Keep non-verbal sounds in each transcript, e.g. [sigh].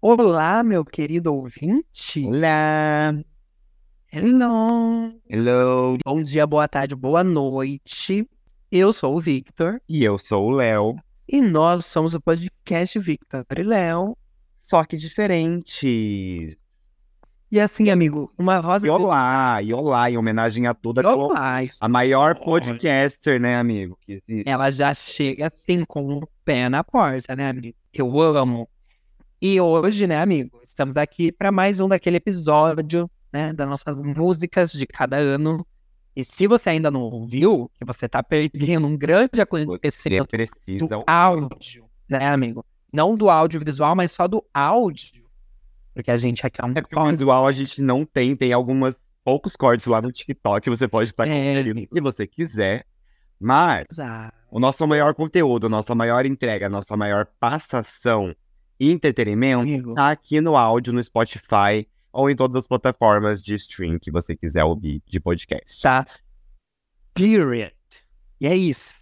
Olá, meu querido ouvinte. Olá! Hello. Hello! Bom dia, boa tarde, boa noite. Eu sou o Victor E eu sou o Léo, e nós somos o podcast Victor e Léo. só que diferente. E assim, amigo, uma rosa. E olá, e olá, em homenagem a toda a, Olá. a maior podcaster, né, amigo? Que existe. Ela já chega assim com o pé na porta, né, amigo? Eu amo. E hoje, né, amigo, estamos aqui para mais um daquele episódio, né, das nossas músicas de cada ano. E se você ainda não ouviu, que você tá perdendo um grande Você acontecimento precisa. do áudio, né, amigo? Não do audiovisual, mas só do áudio. Porque a gente aqui é um É porque o visual a gente não tem, tem algumas poucos cortes lá no TikTok, você pode estar É. conferindo se você quiser. Mas Exato. o nosso maior conteúdo, a nossa maior entrega, a nossa maior passação e entretenimento Amigo. tá aqui no áudio, no Spotify ou em todas as plataformas de stream que você quiser ouvir de podcast. Tá. Period. E é isso.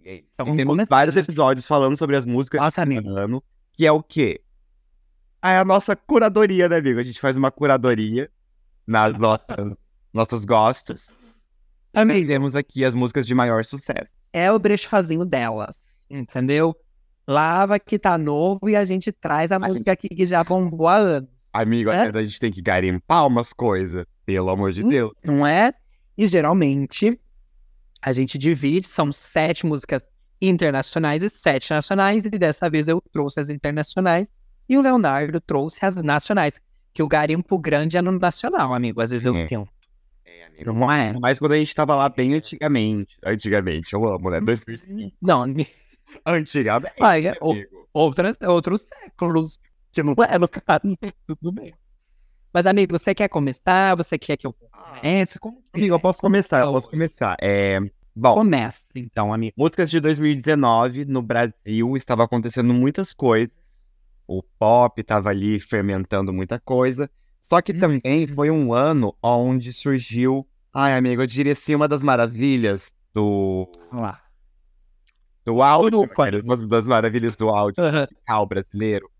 E é isso. Então, E temos começar. vários episódios falando sobre as músicas Nossa, amigo. ano, que é o quê? Ah, É a nossa curadoria, né, amigo? A gente faz uma curadoria nas [laughs] nossas, nossos gostos. Amigo, temos aqui as músicas de maior sucesso. é o brechozinho delas, entendeu? Lava que tá novo e a gente traz a música aqui que já bombou há anos. Amigo, É? às vezes a gente tem que garimpar umas coisas, pelo amor de. Deus. não é? E geralmente a gente divide, são sete músicas internacionais e sete nacionais, e dessa vez eu trouxe as internacionais e o Leonardo trouxe as nacionais. Que o garimpo grande é no nacional, amigo. Às vezes eu É. sinto. É, amigo. Não é? Mas quando a gente tava lá bem antigamente. Antigamente, eu amo, né? 2005. Não, Antigamente. Olha, o- amigo. outras, outros séculos. Que não é no caso. [laughs] Tudo bem. Mas, amigo, você quer começar? Você quer que eu comece? Como Amigo, eu posso começar, eu posso começar. É, bom, Começa, então, amigo. músicas de 2019, no Brasil, estava acontecendo muitas coisas. O pop estava ali fermentando muita coisa. Só que Hum. também foi um ano onde surgiu, ai, amigo, eu diria assim, uma das maravilhas do, Vamos lá. Do áudio, uma das maravilhas do áudio musical brasileiro,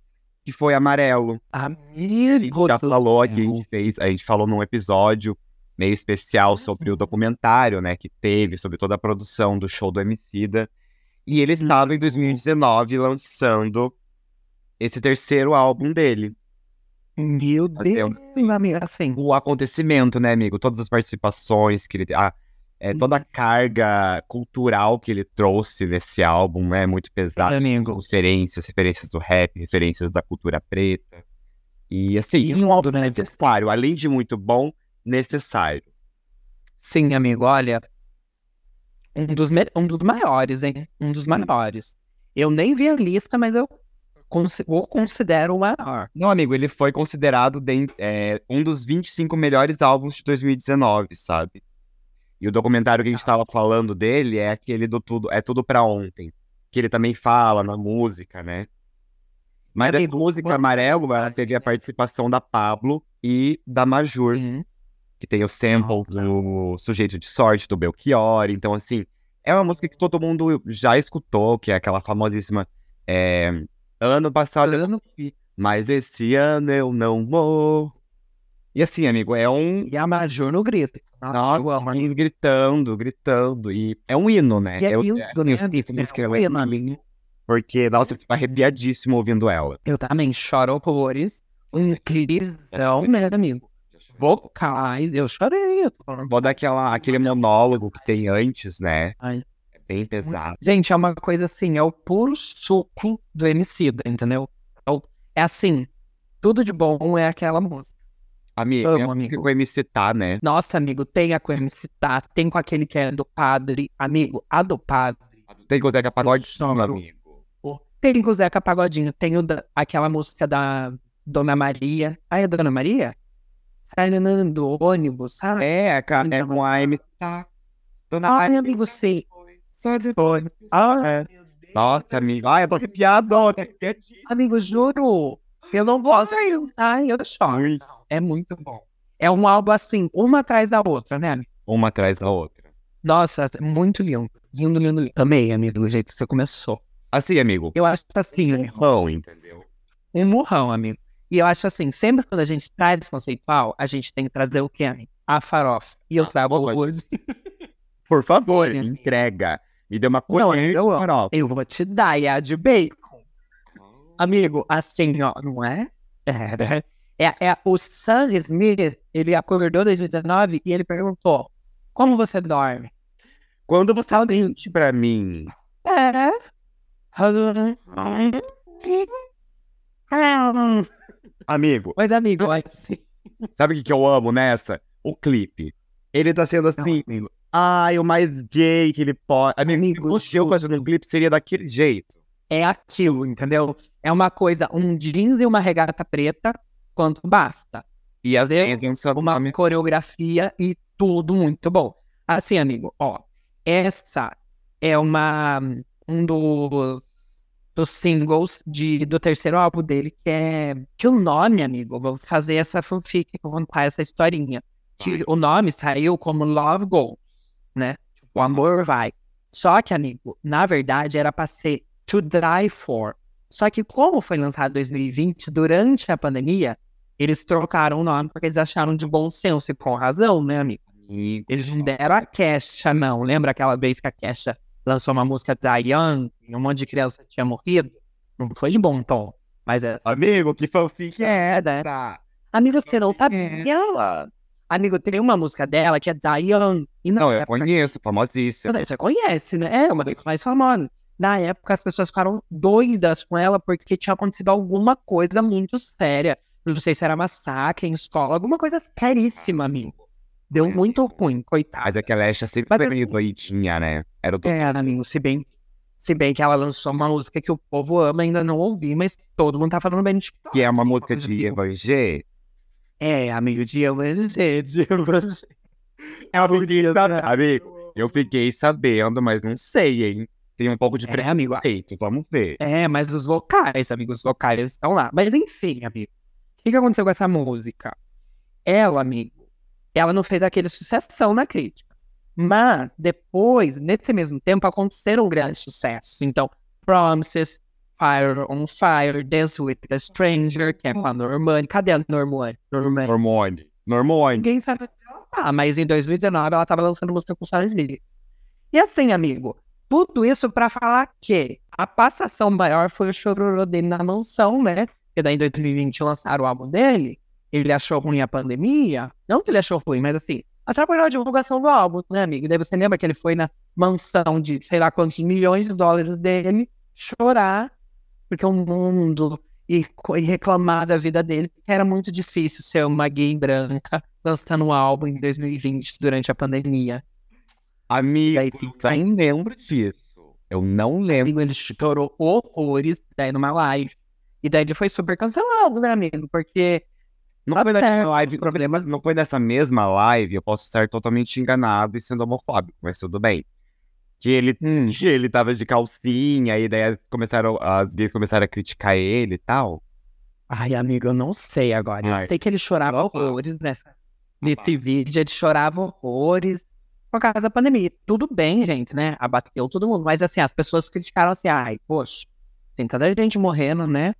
que foi Amarelo. A gente Amigo. já falou aqui, a gente fez, a gente falou num episódio meio especial sobre o documentário, né, que teve, sobre toda a produção do show do Emicida. E ele estava em 2019 lançando esse terceiro álbum dele. Meu Deus, amigo. Assim, O acontecimento, né, amigo? Todas as participações que ele. A, é, toda a carga cultural que ele trouxe nesse álbum é muito pesada. amigo. Referências, referências do rap, referências da cultura preta. E assim, E um álbum né? necessário, além de muito bom, necessário. Sim, amigo, olha. Um dos, um dos maiores, hein? Um dos maiores. Eu nem vi a lista, mas eu eu considero o maior. Não, amigo, ele foi considerado den- é, um dos 25 melhores álbuns de 2019, sabe? E o documentário que a gente tava falando dele é aquele do Tudo, é Tudo Pra Ontem, que ele também fala na música, né? Mas essa música Amarelo, ela teve a participação da Pablo e da Majur, Uhum. que tem o sample Nossa. do Sujeito de Sorte, do Belchior. Então, assim, é uma música que todo mundo já escutou, que é aquela famosíssima é, Ano passado eu Ano- morri, mas esse ano eu não morro. E assim, amigo, é um. E a Major no grito. Nossa, Nossa, eles gritando, gritando. E é um hino, né? E é Eu- lindo, assim, né, música É é um hino, amigo. Porque, nossa, eu fico arrepiadíssimo ouvindo ela. Eu também choro horrores. Um crisão, né, amigo? Vocais, eu chorei. eu tô. Vou dar aquela, aquele monólogo que tem antes, né? Ai. É bem pesado. Gente, é uma coisa assim, é o puro suco do Emicida, entendeu? É, o- é assim, tudo de bom é aquela música. Amigo, Amo, é a música amigo. com o MC Tá, né? Nossa, amigo, tem a com o MC Tá, tem com aquele que é do padre. Amigo, a do padre. Tem que usar que a pagodinho, amigo. o- Tem com o Zeca Pagodinho, tem o da- aquela música da Dona Maria. Ah, é Dona Maria? Saindo do ônibus, sabe? É, é com a MC Tá. Dona Ai, Maria amigo, sei. Só depois. Ah, É. Nossa, amigo. Ai, eu tô arrepiado. Amigo, juro. Eu não posso Ai, eu choro. É muito bom. É um álbum assim, uma atrás da outra, né, amigo? Uma atrás da outra. Nossa, muito lindo. Lindo, lindo, lindo. Amei, amigo, do jeito que você começou. Assim, amigo. Eu acho assim, Bom, entendeu? um murrão, amigo. E eu acho assim, sempre quando a gente traz conceitual, a gente tem que trazer o quê? A farofa. E eu trago boa. hoje. Por favor, entrega. Me dê uma de eu- farofa. Eu vou te dar, é a de bacon. Amigo, assim, ó, não é? É, né? É, é o Sam Smith, ele acordou em 2019 e ele perguntou, como você dorme? Quando você Saudade. mente pra mim, É. amigo, Mas, amigo, sabe o que, que eu amo nessa? O clipe. Ele tá sendo assim, ai, o mais gay que ele pode. Amigo, Amigo, se fosse eu fazendo um clipe, seria daquele jeito. é aquilo, entendeu? É uma coisa, um jeans e uma regata preta, quanto basta. E as uma coreografia e tudo muito bom. Assim, amigo, ó, essa é uma um dos, dos singles de, do terceiro álbum dele, que é que o nome, amigo, vou fazer essa fanfic, vou contar essa historinha. Que o nome saiu como Love Goes, né? O amor vai. Só que, amigo, na verdade era pra ser To Die For. Só que como foi lançado em 2020, durante a pandemia, eles trocaram o nome porque eles acharam de bom senso e com razão, né, amigo? Amigo, Eles não deram a Kesha, não. Lembra aquela vez que a Kesha lançou uma música da Young e um monte de criança tinha morrido? Não foi de bom tom. Mas é. Amigo, que fanfic é É, né? essa? Amigo, você não sabia? Amigo, tem uma música dela que é da Young. E na Não, eu época- conheço, famosíssima. Você conhece, né? É uma das mais famosas. Na época, as pessoas ficaram doidas com ela porque tinha acontecido alguma coisa muito séria. Não sei se era massacre em escola, alguma coisa seríssima, amigo. Deu muito ruim, Mas coitada. é que a Lesha sempre Mas foi assim- doidinha, né? Era o É, amigo, se bem, se bem que ela lançou uma música que o povo ama, ainda não ouvi, mas todo mundo tá falando bem de TikTok. que é uma música de que- Evangé. É, amigo, de Evangelho, de Evangelho. É uma música, amigo. Eu fiquei sabendo, mas não sei, hein? Tem um pouco de É, amigo. vamos ver. É, mas os vocais, amigo, os vocais estão lá. Mas enfim, amigo. O que, que aconteceu com essa música? Ela, amigo, ela não fez aquele sucessão na crítica. Mas depois, nesse mesmo tempo, aconteceram grandes sucessos. Então, Promises, Fire on Fire, Dance with a Stranger, que é com a Normani. Cadê a Normani? Normani. Hormônio. Normônio. Ninguém sabe onde ela tá, mas em 2019 ela tava lançando música com o Sam Smith. E assim, amigo, tudo isso pra falar que a passação maior foi o chororô dele na mansão, né? Porque daí em 2020 lançaram o álbum dele, ele achou ruim a pandemia. Não que ele achou ruim, mas assim, atrapalhou a divulgação do álbum, né, amigo? E daí você lembra que ele foi na mansão de sei lá quantos milhões de dólares dele chorar, porque o mundo e, e reclamar da vida dele, porque era muito difícil ser uma gay branca lançando um álbum em 2020 durante a pandemia. Amigo, Daí eu não lembro disso. Eu não lembro. Amigo, ele chorou horrores daí numa live. E daí ele foi super cancelado, né, amigo? Porque Não Tá foi certo, live, problemas- não foi nessa mesma live, eu posso estar totalmente enganado e sendo homofóbico, mas tudo bem. Que ele, Hum. que ele tava de calcinha, e daí as, começaram, as gays começaram a criticar ele e tal. Ai, amigo, eu não sei agora. Eu Ai. sei que ele chorava horrores nessa, nesse vídeo. Ele chorava horrores por causa da pandemia. Tudo bem, gente, né? Abateu todo mundo. Mas assim, as pessoas criticaram assim, ai, poxa, tem tanta gente morrendo, né?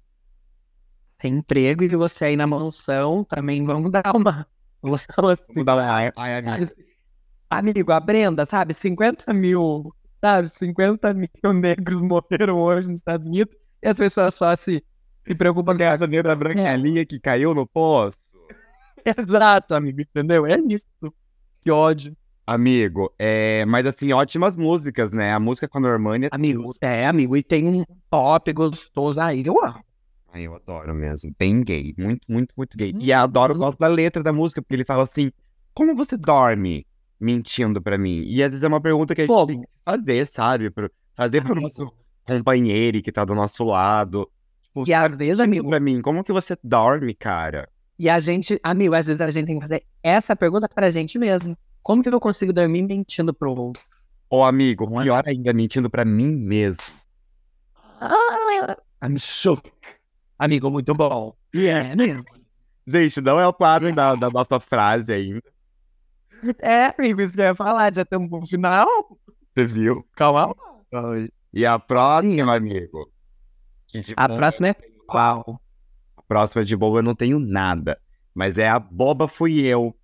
Tem emprego e você aí na mansão também vamos [laughs] dar uma. Vamos dar uma uma- Ai, ai, amigo. Amigo, a Brenda, sabe? 50 mil, sabe? 50 mil negros morreram hoje nos Estados Unidos e as pessoas só se, se preocupam com Essa negra branquelinha que caiu no poço. [laughs] Exato, amigo, entendeu? É isso. Que ódio. Amigo, é, mas assim, ótimas músicas, né? A música com a Normani. Amigo, é, amigo, e tem um pop gostoso aí, eu amo. Ai, eu adoro mesmo. Bem gay. Muito, muito, muito gay. E Uhum. adoro, gosto da letra da música, porque ele fala assim: Como você dorme mentindo pra mim? E às vezes é uma pergunta que a gente tem que fazer, sabe? Pro, fazer pro nosso companheiro que tá do nosso lado. Tipo, E às vezes, amigo, pra mim, como que você dorme, cara? e a gente, amigo, às vezes a gente tem que fazer essa pergunta pra gente mesmo. Como que eu consigo dormir mentindo pro outro? Ô, amigo, é? pior ainda, mentindo pra mim mesmo. Ah, I'm shook. Amigo, muito bom. É mesmo. Gente, não é o quadro da, da nossa frase ainda. É, amigo, isso que eu ia falar, já estamos no final. Você viu? Calma. E a próxima, amigo. A próxima é qual? A próxima de boba eu não tenho nada. Mas é a boba fui eu,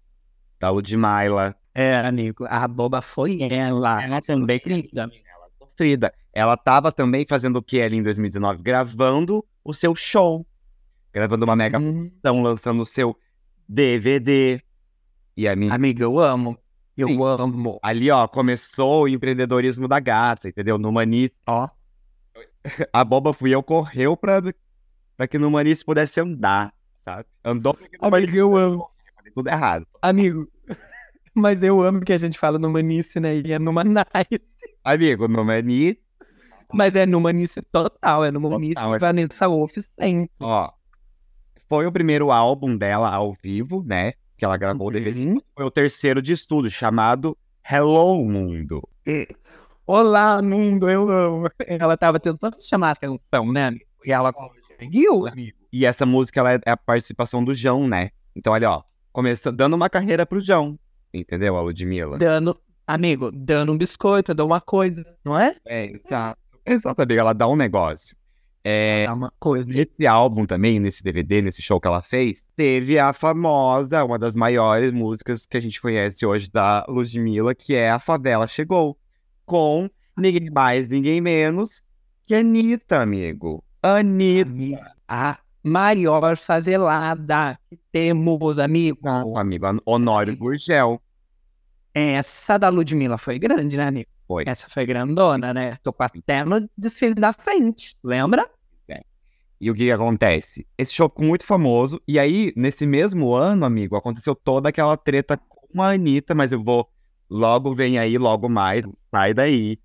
da Ludmilla. É, amigo, a boba foi ela. Ela também, querida. Ela sofrida. Ela tava também fazendo o que ali em 2019? Gravando o seu show. Gravando uma mega Hum. produção, lançando o seu DVD. E a minha Amigo, eu amo. Eu Sim. amo. Ali, ó, começou o empreendedorismo da gata, entendeu? No Manice, Ó, a boba fui eu, correu pra, pra que no Manice pudesse andar, sabe? Andou pra que no amigo, eu amo. Falei tudo errado. Amigo, [laughs] mas eu amo que a gente fala no Manice, né? E é no [laughs] Nice. Amigo, no Manice, Mas é no Manice total, é Manice Total, é. Vanessa Wolff sempre. ó, foi o primeiro álbum dela ao vivo, né? Que ela gravou. Uhum. Foi o terceiro de estudo, chamado Hello Mundo. Olá, mundo, eu amo. Ela tava tentando chamar a atenção, né, amigo? E ela conseguiu. E essa música, ela é é a participação do João, né? Então, olha, ó, começa dando uma carreira pro João, entendeu? A Ludmilla. Dando, amigo, dando um biscoito, dando uma coisa, não é? É, exato. Exato, amiga, ela dá um negócio. É, Dá uma coisa. Nesse álbum também, nesse DVD, nesse show que ela fez, teve a famosa, uma das maiores músicas que a gente conhece hoje da Ludmilla, que é A Favela Chegou, com ninguém mais, ninguém menos que Anitta, amigo. Anitta, A maior favelada que temos, amigo. amigo, Honório Gurgel. Essa da Ludmilla foi grande, né, amigo? Foi. Essa foi grandona, né? Tô até no desfile da frente, lembra? E o que, acontece? Esse show ficou muito famoso, e aí, nesse mesmo ano, amigo, aconteceu toda aquela treta com a Anitta, mas eu vou. Logo vem aí, logo mais, sai daí.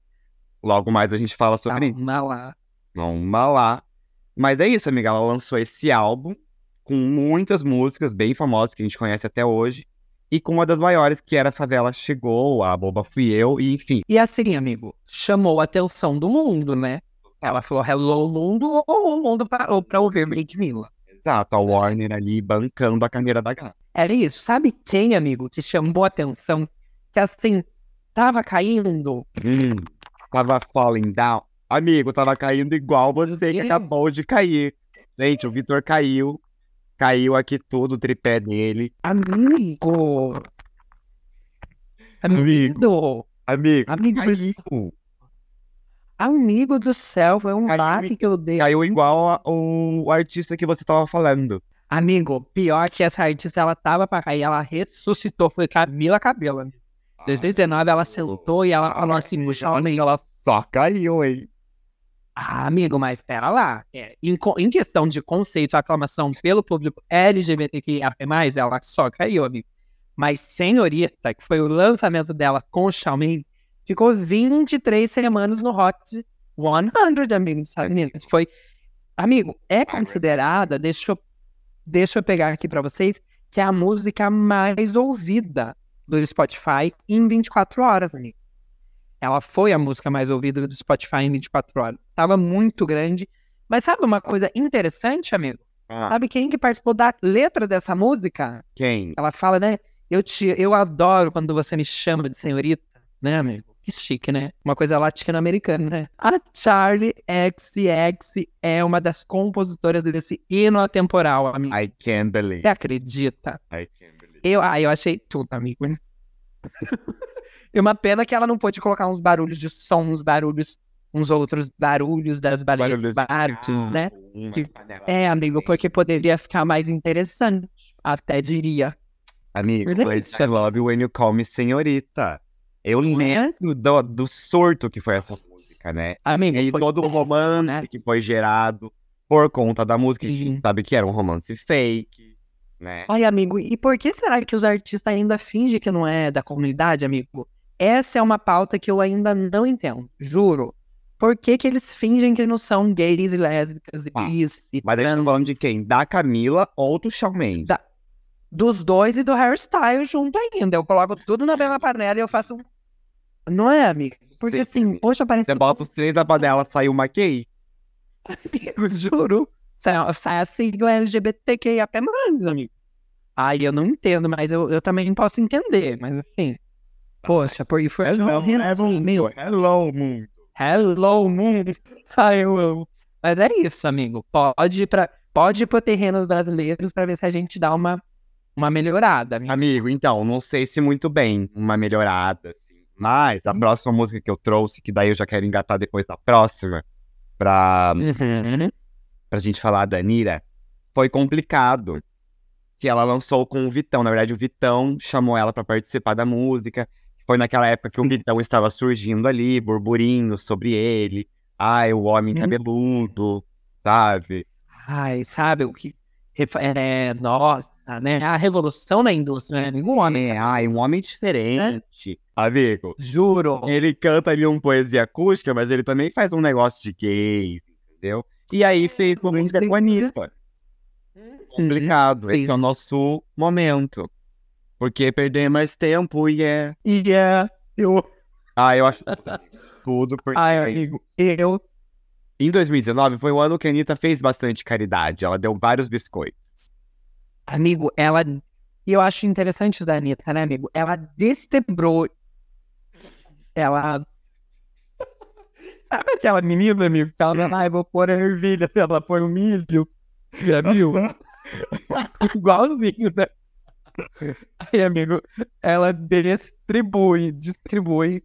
Logo mais a gente fala sobre isso. Calma lá. Vamos lá. Mas é isso, amiga. Ela lançou esse álbum com muitas músicas bem famosas que a gente conhece até hoje. E com uma das maiores, que era Favela Chegou, A Boba Fui Eu, e enfim. E assim, amigo, chamou a atenção do mundo, né? Ela falou hello mundo, ou o mundo parou pra ouvir Ludmilla. Exato, a Warner ali bancando a carreira da gata. Era isso. Sabe quem, amigo, que chamou a atenção? Que assim, tava caindo. Hum, tava falling down. Amigo, tava caindo igual você que acabou de cair. Gente, o Vitor caiu. Caiu aqui tudo, o tripé dele. Amigo! Amigo! Amigo, Amigo, caiu. Amigo do céu, foi um Caiu, baque que eu dei. Caiu igual a- o, o artista que você tava falando. Amigo, pior que essa artista, ela tava pra cair, ela ressuscitou, foi Camila Cabelo. amigo. 2019 ela sentou e ela falou assim, jovem, ela... Só caiu, hein? Ah, amigo, mas pera lá. É, em, em questão de conceito, aclamação pelo público LGBTQIA+, ela só caiu, amigo. Mas Senhorita, que foi o lançamento dela com o Shawn Mendes, ficou 23 semanas no Hot 100, amigo, dos Estados Unidos. Foi... Amigo, é considerada, deixa eu, deixa eu pegar aqui pra vocês, que é a música mais ouvida do Spotify em 24 horas, amigo. Ela foi a música mais ouvida do Spotify em 24 horas. Tava muito grande. Mas sabe uma coisa interessante, amigo? Ah, Sabe quem que participou da letra dessa música? quem? Ela fala, né? Eu te, eu adoro quando você me chama de senhorita, né, amigo? Que chique, né? Uma coisa latino-americana, né? A Charlie XX é uma das compositoras desse hino atemporal, amigo. I can't believe. Você acredita? I can't believe. Eu, ah, eu achei tudo, amigo. [laughs] e uma pena que ela não pôde colocar uns barulhos de som, uns barulhos, uns outros barulhos das Barulhos baleias de artes, né? Que-. É, amigo, porque poderia ficar mais interessante. Até diria. Amigo. I love when you call me senhorita. Eu Né? lembro do, do surto que foi essa música, né? Amigo, E todo o romance né? que foi gerado por conta da música, que a gente sabe que era um romance fake, né? Ai, amigo, e por que será que os artistas ainda fingem que não é da comunidade, amigo? Essa é uma pauta que eu ainda não entendo, juro. Por que, que eles fingem que não são gays e lésbicas e Ah, bis e Mas tá trans? falando de quem? Da Camila ou do Shawn Mendes? Da- Dos dois e do hairstyle junto ainda. Eu coloco tudo na mesma panela e eu faço um... Não é, amigo? Porque Sim, assim, poxa, parece Você bota os três na panela, sai uma gay? amigo, [laughs] juro. Sai, sai a sigla LGBTQIA+, amigo. Ai, eu não entendo, mas eu, eu também posso entender. Mas assim, poxa, por isso foi assim, meu. hello, mundo. Hello, mundo. Ai, eu amo. Mas é isso, amigo. Pode ir pra. pode ir pro terrenos brasileiros pra ver se a gente dá uma, uma melhorada. amigo. Amigo, então, não sei se muito bem uma melhorada, assim. Mas a próxima música que eu trouxe, que daí eu já quero engatar depois da próxima, pra, Uhum. pra gente falar da Anira, foi complicado. Que ela lançou com o Vitão. Na verdade, o Vitão chamou ela pra participar da música. Foi naquela época que o Vitão estava surgindo ali, burburinhos sobre ele. Ai, o homem Hum. cabeludo, sabe? Ai, sabe o que. É, nossa, né? A revolução na indústria, né? Um homem. É, ai, um homem diferente. Amigo, Juro. ele canta ali uma poesia acústica, mas ele também faz um negócio de gays, entendeu? E aí fez uma música com a Anitta. Complicado. Esse é o nosso momento. Porque perder mais tempo e é. E é. Eu. Ah, eu acho [laughs] tudo. Porque Ai, amigo, eu. em 2019 foi o ano que a Anitta fez bastante caridade. Ela deu vários biscoitos. Amigo, ela. E eu acho interessante da Anitta, né, amigo? Ela destebrou. Ela. [laughs] Sabe aquela menina, amigo? Que ela fala, ai, vou pôr a ervilha, ela põe o milho. Já viu? [laughs] Igualzinho, né? [laughs] Aí, amigo, ela distribui, distribui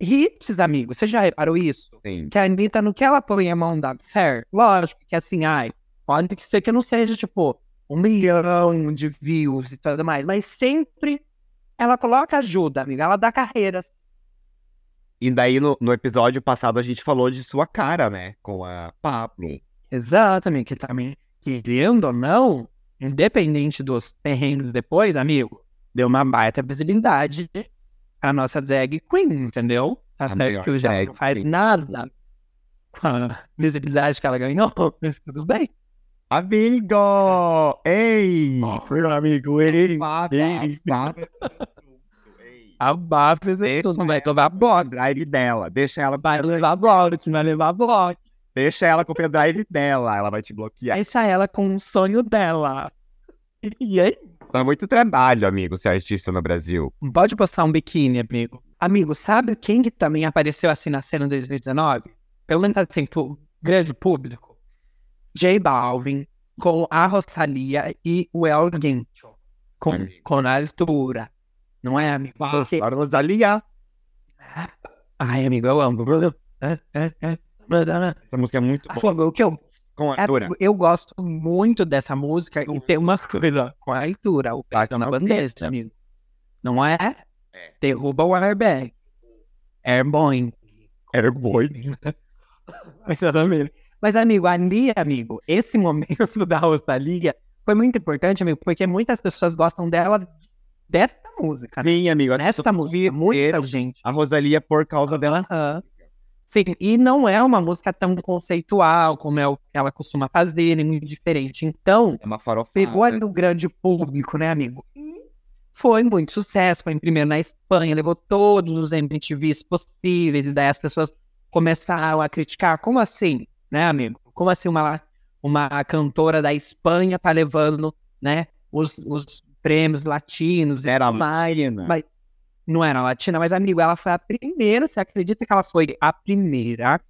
hits, amigo. Você já reparou isso? Sim. que a Anitta, no que ela põe a mão dá certo, lógico que assim, ai, pode que ser que não seja, tipo, um milhão de views e tudo mais, mas sempre ela coloca ajuda, amiga, ela dá carreiras. E daí no, no episódio passado a gente falou de sua cara, né? Com a Pablo. Exatamente, que também, querendo ou não, independente dos terrenos depois, amigo, deu uma baita visibilidade pra nossa drag queen, entendeu? A melhor que o já drag não faz nada com a visibilidade que ela ganhou, mas tudo bem. Amigo! Ei! Meu amigo, Ei. baba. Ei. abafa esse assunto, vai tomar bode, pendrive dela. Deixa ela, vai levar bode, vai levar bode. Deixa ela com o pendrive dela. Ela vai te bloquear. Deixa ela com o sonho dela. E aí, Dá muito trabalho, amigo, ser artista no Brasil. pode postar um biquíni, amigo. Amigo, sabe quem que também apareceu assim na cena em 2019? Pelo menos assim, pro grande público. J Balvin com a Rosalia e o El Guincho. Com, Amigo. com a altura. Não é, amigo? Porque- A Rosalia. Ai, amigo, eu amo. [laughs] É, é, é. Essa música é muito boa. Fogo, o que eu Com a É, Dura. eu gosto muito dessa música e tem uma coisa com a altura, o perdão na bandeja, testa. amigo. Não é? É. Derruba o airbag. Airboy. Boi. [laughs] Exatamente. Mas, amigo, ali, amigo, esse momento [laughs] da Rosalia foi muito importante, amigo, porque muitas pessoas gostam dela dessa música. né? Sim, amigo. pessoas música, muita gente. A Rosalia por causa dela. Sim, e não é uma música tão conceitual como é o que ela costuma fazer, nem muito diferente. Então, É uma pegou ali o grande público, né, amigo? E foi muito sucesso. Foi em primeiro na Espanha, levou todos os MTVs possíveis, e daí as pessoas começaram a criticar. Como assim, né, amigo? Como assim uma, uma cantora da Espanha tá levando, né, os, os prêmios latinos Era mais? latina. Mas não era latina, mas, amigo, ela foi a primeira, você acredita que ela foi a primeira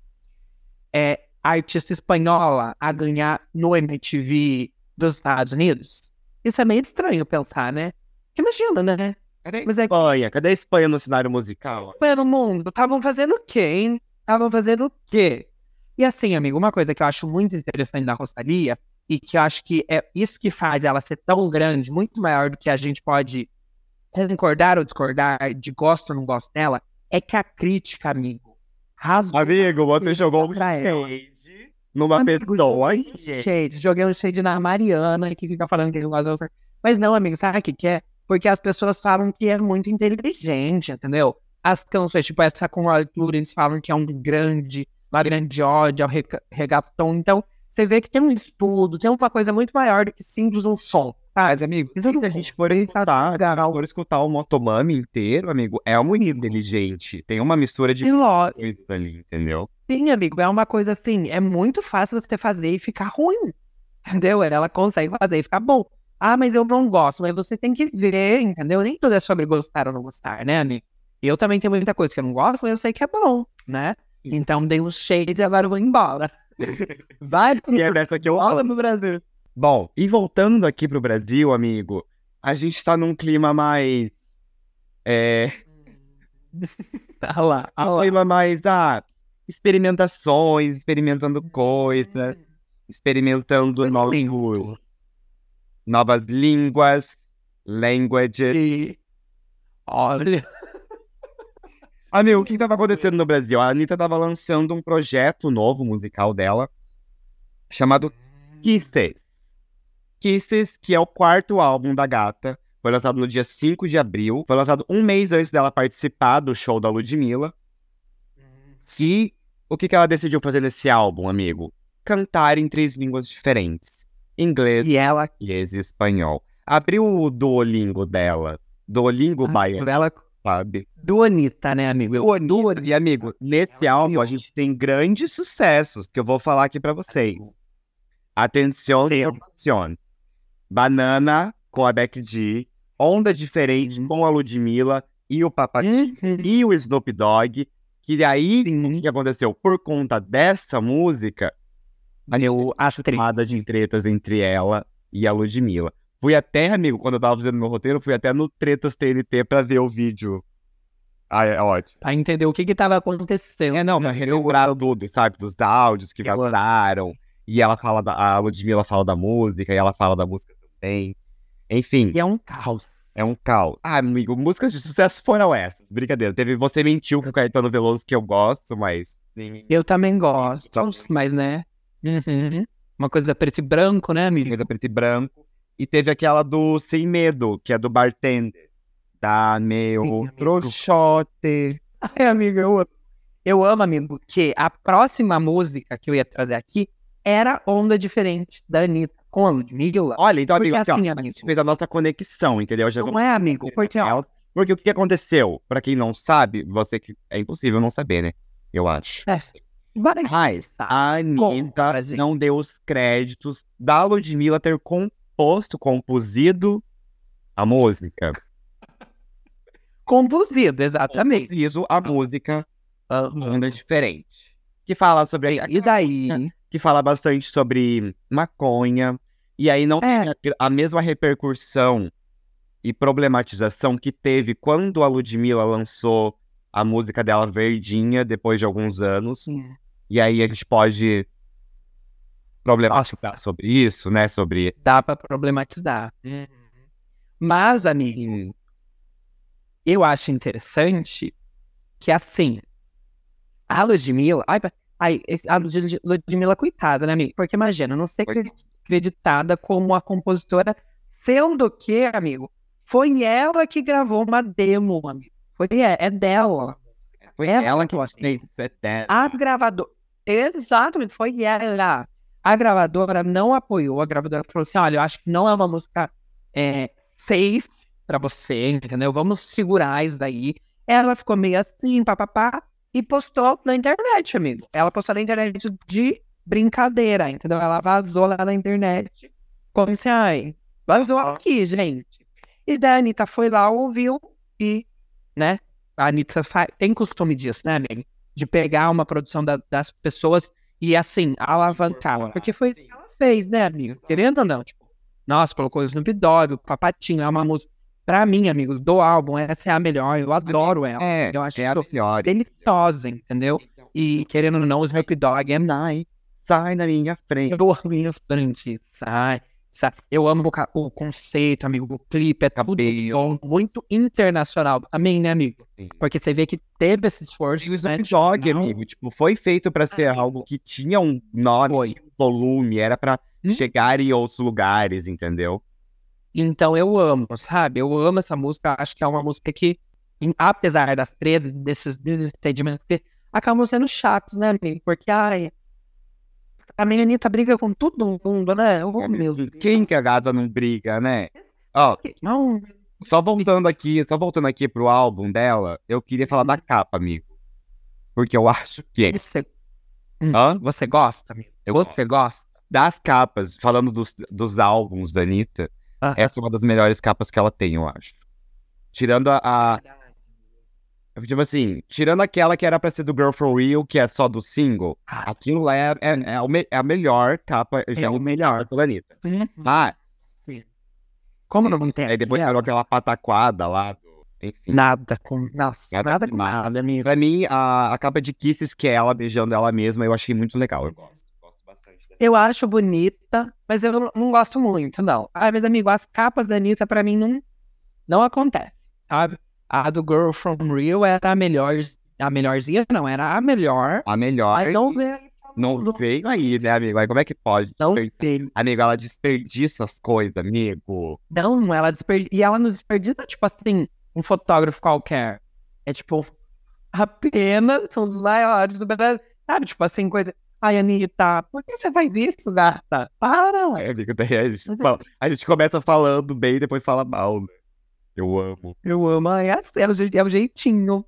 é, artista espanhola a ganhar no MTV dos Estados Unidos? Isso é meio estranho pensar, né? Porque imagina, né? Cadê a Mas é- Espanha? Cadê a Espanha no cenário musical? Pelo mundo, estavam fazendo o quê, hein? Estavam fazendo o quê? E assim, amigo, uma coisa que eu acho muito interessante da Rosalia, e que eu acho que é isso que faz ela ser tão grande, muito maior do que a gente pode concordar ou discordar de gosto ou não gosto dela, é que a crítica, amigo, rasgou Amigo, você jogou um shade numa Amigo, pessoa. um shade, joguei um shade na Mariana, que fica falando que não gosta Mas não, amigo, sabe o que é? Porque as pessoas falam que é muito inteligente, entendeu? As canções, tipo essa com o Arthur, eles falam que é um grande, uma grande ódio ao rega- regaton. Então, você vê que tem um estudo, tem uma coisa muito maior do que simples um som, sabe? Mas, amigo, Isso se a gente for escutar, se for escutar o Motomami inteiro, amigo, é muito inteligente. Tem uma mistura de coisas ali, entendeu? Sim, amigo, é uma coisa assim, é muito fácil você fazer e ficar ruim. [laughs] Entendeu? Ela consegue fazer e ficar bom. Ah, mas eu não gosto, mas você tem que ver, entendeu? Nem tudo é sobre gostar ou não gostar, né, amigo? Eu também tenho muita coisa que eu não gosto, mas eu sei que é bom, né? Então dei um shade e agora eu vou embora. Vai pro [laughs] E é dessa que eu falo. pro Brasil. Bom, e voltando aqui pro Brasil, amigo, a gente tá num clima mais. É. [laughs] Tá lá, tá Um clima mais. Ah, experimentações, experimentando coisas, experimentando novos. Novas línguas, languages. E... Olha, Amigo, o que tava acontecendo no Brasil? A Anitta tava lançando um projeto novo musical dela, chamado Kisses. Kisses, que é o quarto álbum da gata. Foi lançado no dia 5 de abril. Foi lançado um mês antes dela participar do show da Ludmilla. E o que, que ela decidiu fazer nesse álbum, amigo? Cantar em três línguas diferentes: inglês, e ela, português e espanhol. Abriu o Duolingo dela. Duolingo baiano, ela sabe? do Anitta, né, amigo? Eu- O Anitta, e amigo, nesse Ela álbum a gente tem grandes sucessos que eu vou falar aqui pra vocês. Atenção, informação. Banana com a Becky G, Onda Diferente Uhum. com a Ludmilla e o Papatinho Uhum. e o Snoop Dogg, que aí, o que aconteceu? Por conta dessa música, a Eu acho chamada de tretas entre ela e a Ludmilla. Fui até, amigo, quando eu tava fazendo meu roteiro, fui até no Tretas TNT pra ver o vídeo. Ah, é ótimo. Pra entender o que que tava acontecendo. É, não, pra relembrar tudo, sabe? Dos áudios que vazaram. E ela fala da. A Ludmilla fala da música, e ela fala da música também. Enfim, E é um caos. é um caos. Ah, amigo, músicas de sucesso foram essas. Brincadeira. Teve Você Mentiu com o Caetano Veloso, que eu gosto, mas. Eu também gosto, mas, né? Uhum. Uma coisa preto e branco, né, amigo? Coisa preto e branco. E teve aquela do Sem Medo, que é do Bartender. Da Sim, meu amigo. trouxote. Ai, amigo, eu amo. Eu amo, amigo, que a próxima música que eu ia trazer aqui era Onda Diferente, da Anitta, com a Ludmilla. Olha, então, Porque amigo, aqui, ó, assim, a amigo. gente fez a nossa conexão, entendeu? Já Não é, amigo? Porque, ó, Porque o que aconteceu? Pra quem não sabe, você que. É impossível não saber, né? Eu acho. é, Mas a Anitta não deu os créditos da Ludmilla ter composto, composido a música. composido, exatamente. Composido a música Aham. Onda Diferente. Que fala sobre. a- E daí? que fala bastante sobre maconha. E aí não É. tem a, a mesma repercussão e problematização que teve quando a Ludmilla lançou a música dela Verdinha, depois de alguns anos. E aí a gente pode problematizar sobre isso, né? Sobre. Dá pra problematizar. Mas, amigo, eu acho interessante que, assim, a Ludmilla... Ai, ai, a Lud- Ludmilla, coitada, né, amigo? Porque imagina, não ser acreditada como a compositora, sendo que, amigo, foi ela que gravou uma demo, amigo. Foi, é, é dela. Foi Ela ela que fez Eterno. A gravadora. Exatamente, foi ela. A gravadora não apoiou. A gravadora falou assim: olha, eu acho que não é uma música é, safe pra você, entendeu? Vamos segurar isso daí. Ela ficou meio assim, papapá, e postou na internet, amigo. Ela postou na internet de brincadeira, entendeu? Ela vazou lá na internet. Como assim, ai, vazou aqui, gente. E daí a Anitta foi lá, ouviu e, né? A Anitta fa- tem costume disso, né, amigo? De pegar uma produção da- das pessoas e, assim, alavancar. Porque foi isso que ela fez, né, amigo? Querendo ou não, tipo, nossa, colocou o Snoop Dogg, o Papatinho, é uma música. Pra mim, amigo, do álbum, essa é a melhor. Eu adoro ela. É, eu acho é a melhor. deliciosa, entendeu? E, querendo ou não, o Snoop Dogg é Sai, sai da minha frente. amo minha frente, sai, sai. Eu amo o, conceito, amigo. O clipe é tudo bom, muito internacional também, né, amigo? Sim. Porque você vê que teve esse esforço. E o né, não, amigo, tipo, foi feito pra ser algo que tinha um nome, Foi. um volume, era pra Hum? chegar em outros lugares, entendeu? Então eu amo, sabe? Eu amo essa música. Acho que é uma música que, apesar das tretas, desses desentendimentos, que acabam sendo chatos, né, amigo? Porque, ai. A minha Anitta briga com todo mundo, né? Oh, meu Deus. Quem que a gata não briga, né? Ó, Não, só voltando aqui, só voltando aqui pro álbum dela, eu queria falar da capa, amigo. Porque eu acho que você, Hum. Hã? você gosta, amigo? Eu Você gosta? das capas, falando dos, dos álbuns da Anitta, Aham. essa é uma das melhores capas que ela tem, eu acho. Tirando a, a- Tipo assim, tirando aquela que era pra ser do Girl From Real, que é só do single, Ah, aquilo lá é, é, é, é a melhor capa, é o melhor. da Anitta. Uhum. Mas, Sim. Como não tem? aí depois falou aquela pataquada lá, do, enfim. Nada com. Nossa, Nada nada, com demais. nada, amigo. Pra mim, a, a capa de Kisses, que é ela beijando ela mesma, eu achei muito legal. Eu gosto. Gosto bastante dessa. Eu acho bonita, mas eu não, não gosto muito, não. Ah, mas, amigo, as capas da Anitta, pra mim, não, não acontece, sabe? A do Girl From Real era a melhor, a melhorzinha, não, era a melhor. A melhor. Mas não veio. Não veio aí, né, amigo? Aí como é que pode? Não veio. Amigo, ela desperdiça as coisas, amigo. Não, ela desperdiça. E ela não desperdiça, tipo assim, um fotógrafo qualquer. É tipo, apenas um dos maiores do Brasil. Sabe, tipo assim, coisa. Ai, Anitta, por que você faz isso, gata? Para! É, amigo, daí a gente, é- fala- a gente começa falando bem e depois fala mal, né? Eu amo. Eu amo. Ai, É, é, é o jeitinho.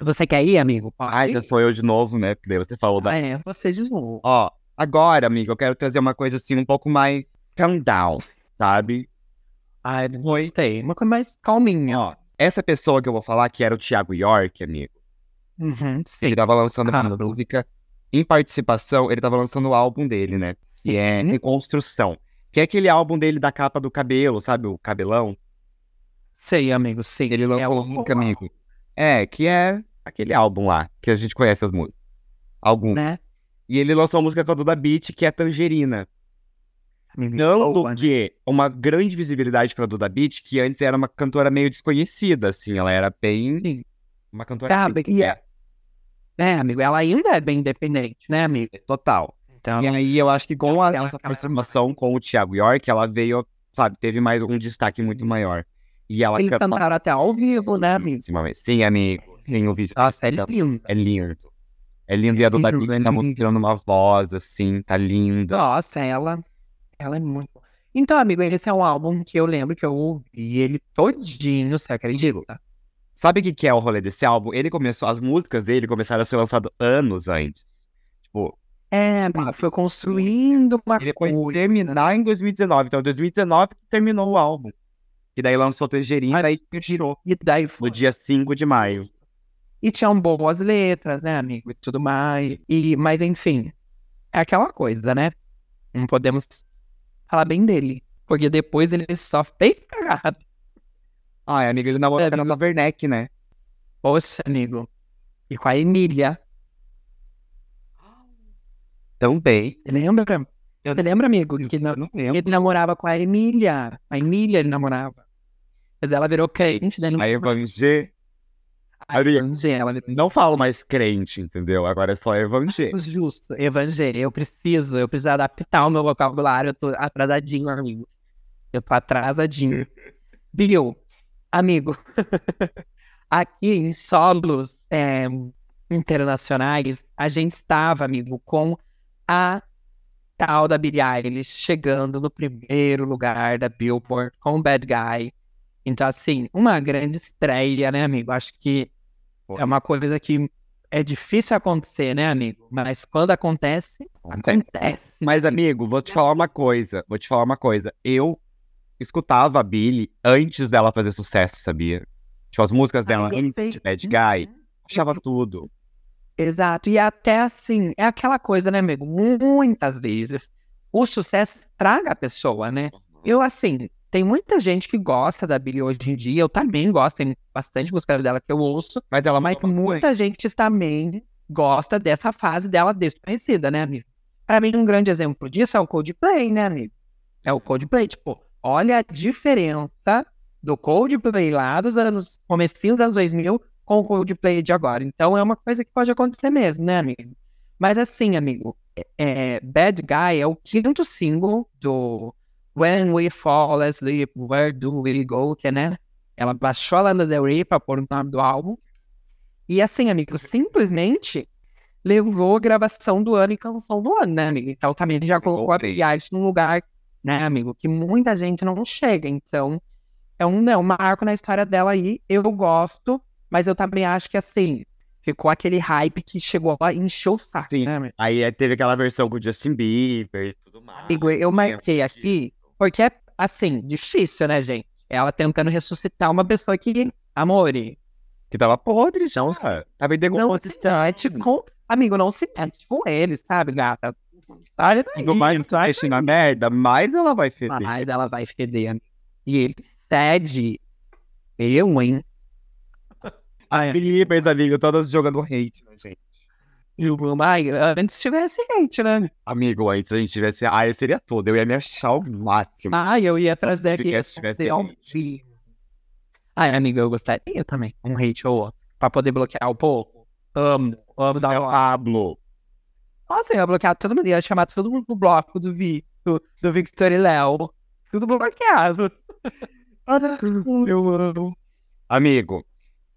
Você quer ir, amigo? Pode Ai, já sou eu de novo, né? Porque daí você falou da. Ah, é, você de novo. Ó, agora, amigo, eu quero trazer uma coisa assim um pouco mais calm down, sabe? Ai, não gostei. Uma coisa mais calminha. Ó, essa pessoa que eu vou falar, que era o Thiago York, amigo, Uhum, sim. ele tava lançando uma Ah. música em participação, ele tava lançando o álbum dele, né? Que é Sim. Reconstrução. Que é aquele álbum dele da capa do cabelo, sabe? O cabelão. Sei, amigo, sim. Ele lançou É uma o- música, amigo. É, que é aquele álbum lá, que a gente conhece as músicas. Algum. Né? E ele lançou uma música com a Duda Beat, que é Tangerina. Amigo, Não boa, do né? que uma grande visibilidade pra Duda Beat, que antes era uma cantora meio desconhecida, assim. Ela era bem. Sim. Uma cantora. Sabe, bem- e é- É, amigo, ela ainda é bem independente, né, amigo? Total. Então, E aí eu acho que com a, participação com o Thiago York, ela veio, sabe, teve mais um destaque muito maior. E ela eles canta cantaram até ao vivo, né, amigo? Sim, amigo. Tem o vídeo. Nossa, é lindo. É lindo. É lindo. E a Beat é tá mostrando uma voz, assim, tá linda. Nossa, ela, ela é muito. Então, amigo, esse é um álbum que eu lembro que eu ouvi ele todinho, você acredita? Sabe o que, que é o rolê desse álbum? Ele começou, as músicas dele começaram a ser lançadas anos antes. Tipo, É, amigo, foi construindo uma ele foi coisa. terminar em 2019. Então, em 2019 que terminou o álbum. E daí lançou Tangerina e tirou. E daí foi. No dia 5 de maio. E tinham boas letras, né, amigo? E tudo mais. E, mas, enfim, é aquela coisa, né? Não podemos falar bem dele. Porque depois ele só fez cagada. Ai, amigo, ele namorou É, a amigo. Werneck, né? Poxa, amigo. E com a Emília. Também. Você lembra? Eu- Você lembra, amigo? Eu Que na- não lembro. ele namorava com a Emília. A Emília ele namorava. Mas ela virou crente, não. A Evangê. A Evangela. Não falo mais crente, entendeu? Agora é só Evangê. Justo, Evangelho. Eu preciso, eu preciso adaptar o meu vocabulário. Eu tô atrasadinho, amigo. Eu tô atrasadinho. [laughs] Viu? Amigo, [laughs] aqui em solos é, internacionais, a gente estava, amigo, com a tal da Billie Eilish chegando no primeiro lugar da Billboard com Bad Guy. Então, assim, uma grande estreia, né, amigo? Acho que Foi. é uma coisa que é difícil acontecer, né, amigo? Mas quando acontece, acontece. Mas, amigo, vou te falar uma coisa. Vou te falar uma coisa. Eu escutava a Billie antes dela fazer sucesso, sabia? Tipo, as músicas dela eu antes de Bad Guy. Achava tudo. Exato. E até assim, é aquela coisa, né, amigo? Muitas vezes o sucesso estraga a pessoa, né? Eu, assim, tem muita gente que gosta da Billie hoje em dia. Eu também gosto, tem bastante música dela que eu ouço. Mas ela mudou bastante. muita gente também gosta dessa fase dela desconhecida, né, amigo? Pra mim, um grande exemplo disso é o Coldplay, né, amigo? É o Coldplay, tipo, olha a diferença do Coldplay lá dos anos, comecinho dos anos 2000 com o Coldplay de agora. Então, é uma coisa que pode acontecer mesmo, né, amigo? Mas assim, amigo, é, Bad Guy é o quinto single do When We Fall Asleep, Where Do We Go, que é, né? Ela baixou a Lana Del Rey pra pôr o nome do álbum. E assim, amigo, simplesmente levou a gravação do ano e canção do ano, né, amigo? Então também já colocou a. Billie Eilish num lugar, né, amigo, que muita gente não chega. Então, é um, é um marco na história dela aí. Eu gosto, mas eu também acho que, assim, ficou aquele hype que chegou a encher o saco, Sim. né, amigo? Aí é, teve aquela versão com o Justin Bieber e tudo mais. Amigo, eu marquei Lembro aqui. Porque é, assim, difícil, né, gente? Ela tentando ressuscitar uma pessoa que, amore, Que tava podre já. Tava em Não se mete com. Amigo, não se mete com ele, sabe, gata? Sai daí, Quanto mais você sai na merda, mais ela vai feder. Mas ela vai feder, amigo. E ele cede. Eu, hein? As Clippers, amigo, todas jogando hate, né, gente? Eu, ai, antes tivesse hate, né? Amigo, antes a gente tivesse. Ah, eu seria todo. Eu ia me achar o máximo. Ah, eu ia trazer aqui. podcast tivesse um hate. Ai, amigo, eu gostaria também. Um hate ou outro. Pra poder bloquear o povo. Amo, amo dar É uma o Pablo. Nossa, eu ia bloquear todo mundo, ia chamar todo mundo pro bloco do Vi, do, do Victor e Léo. Tudo bloqueado. [laughs] eu amo. Amigo,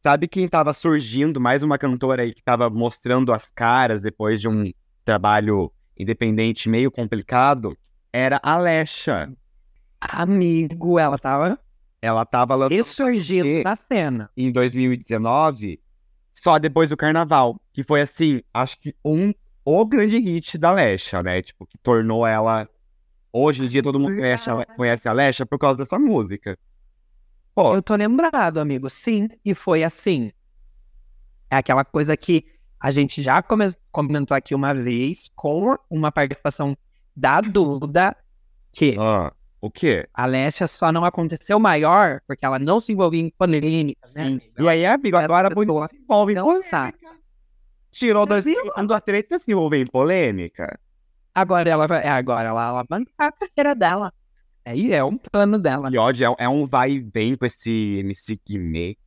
sabe quem tava surgindo? Mais uma cantora aí que tava mostrando as caras depois de um trabalho independente meio complicado? Era a Alexa. Amigo, ela tava Ela tava lançando ressurgindo na cena. em 2019, só depois do carnaval. Que foi assim, acho que um o grande hit da Alexa, né? Tipo, que tornou ela. Hoje em dia todo mundo conhece, a- conhece a Alexa por causa dessa música. Pô, Eu tô lembrado, amigo, sim, e foi assim. É aquela coisa que a gente já come- comentou aqui uma vez, com uma participação da Duda, que ah, o quê? a Alessia só não aconteceu maior porque ela não se envolvia em polêmicas, né? Amigo? E aí, amigo, agora bonito se envolve em polêmica. sabe. Tirou dois um a três pra se envolver em polêmica. Agora ela vai, é, agora ela alavancar a carreira dela. Aí é um plano dela. E ódio, é, é um vai e vem com esse MC Guimê.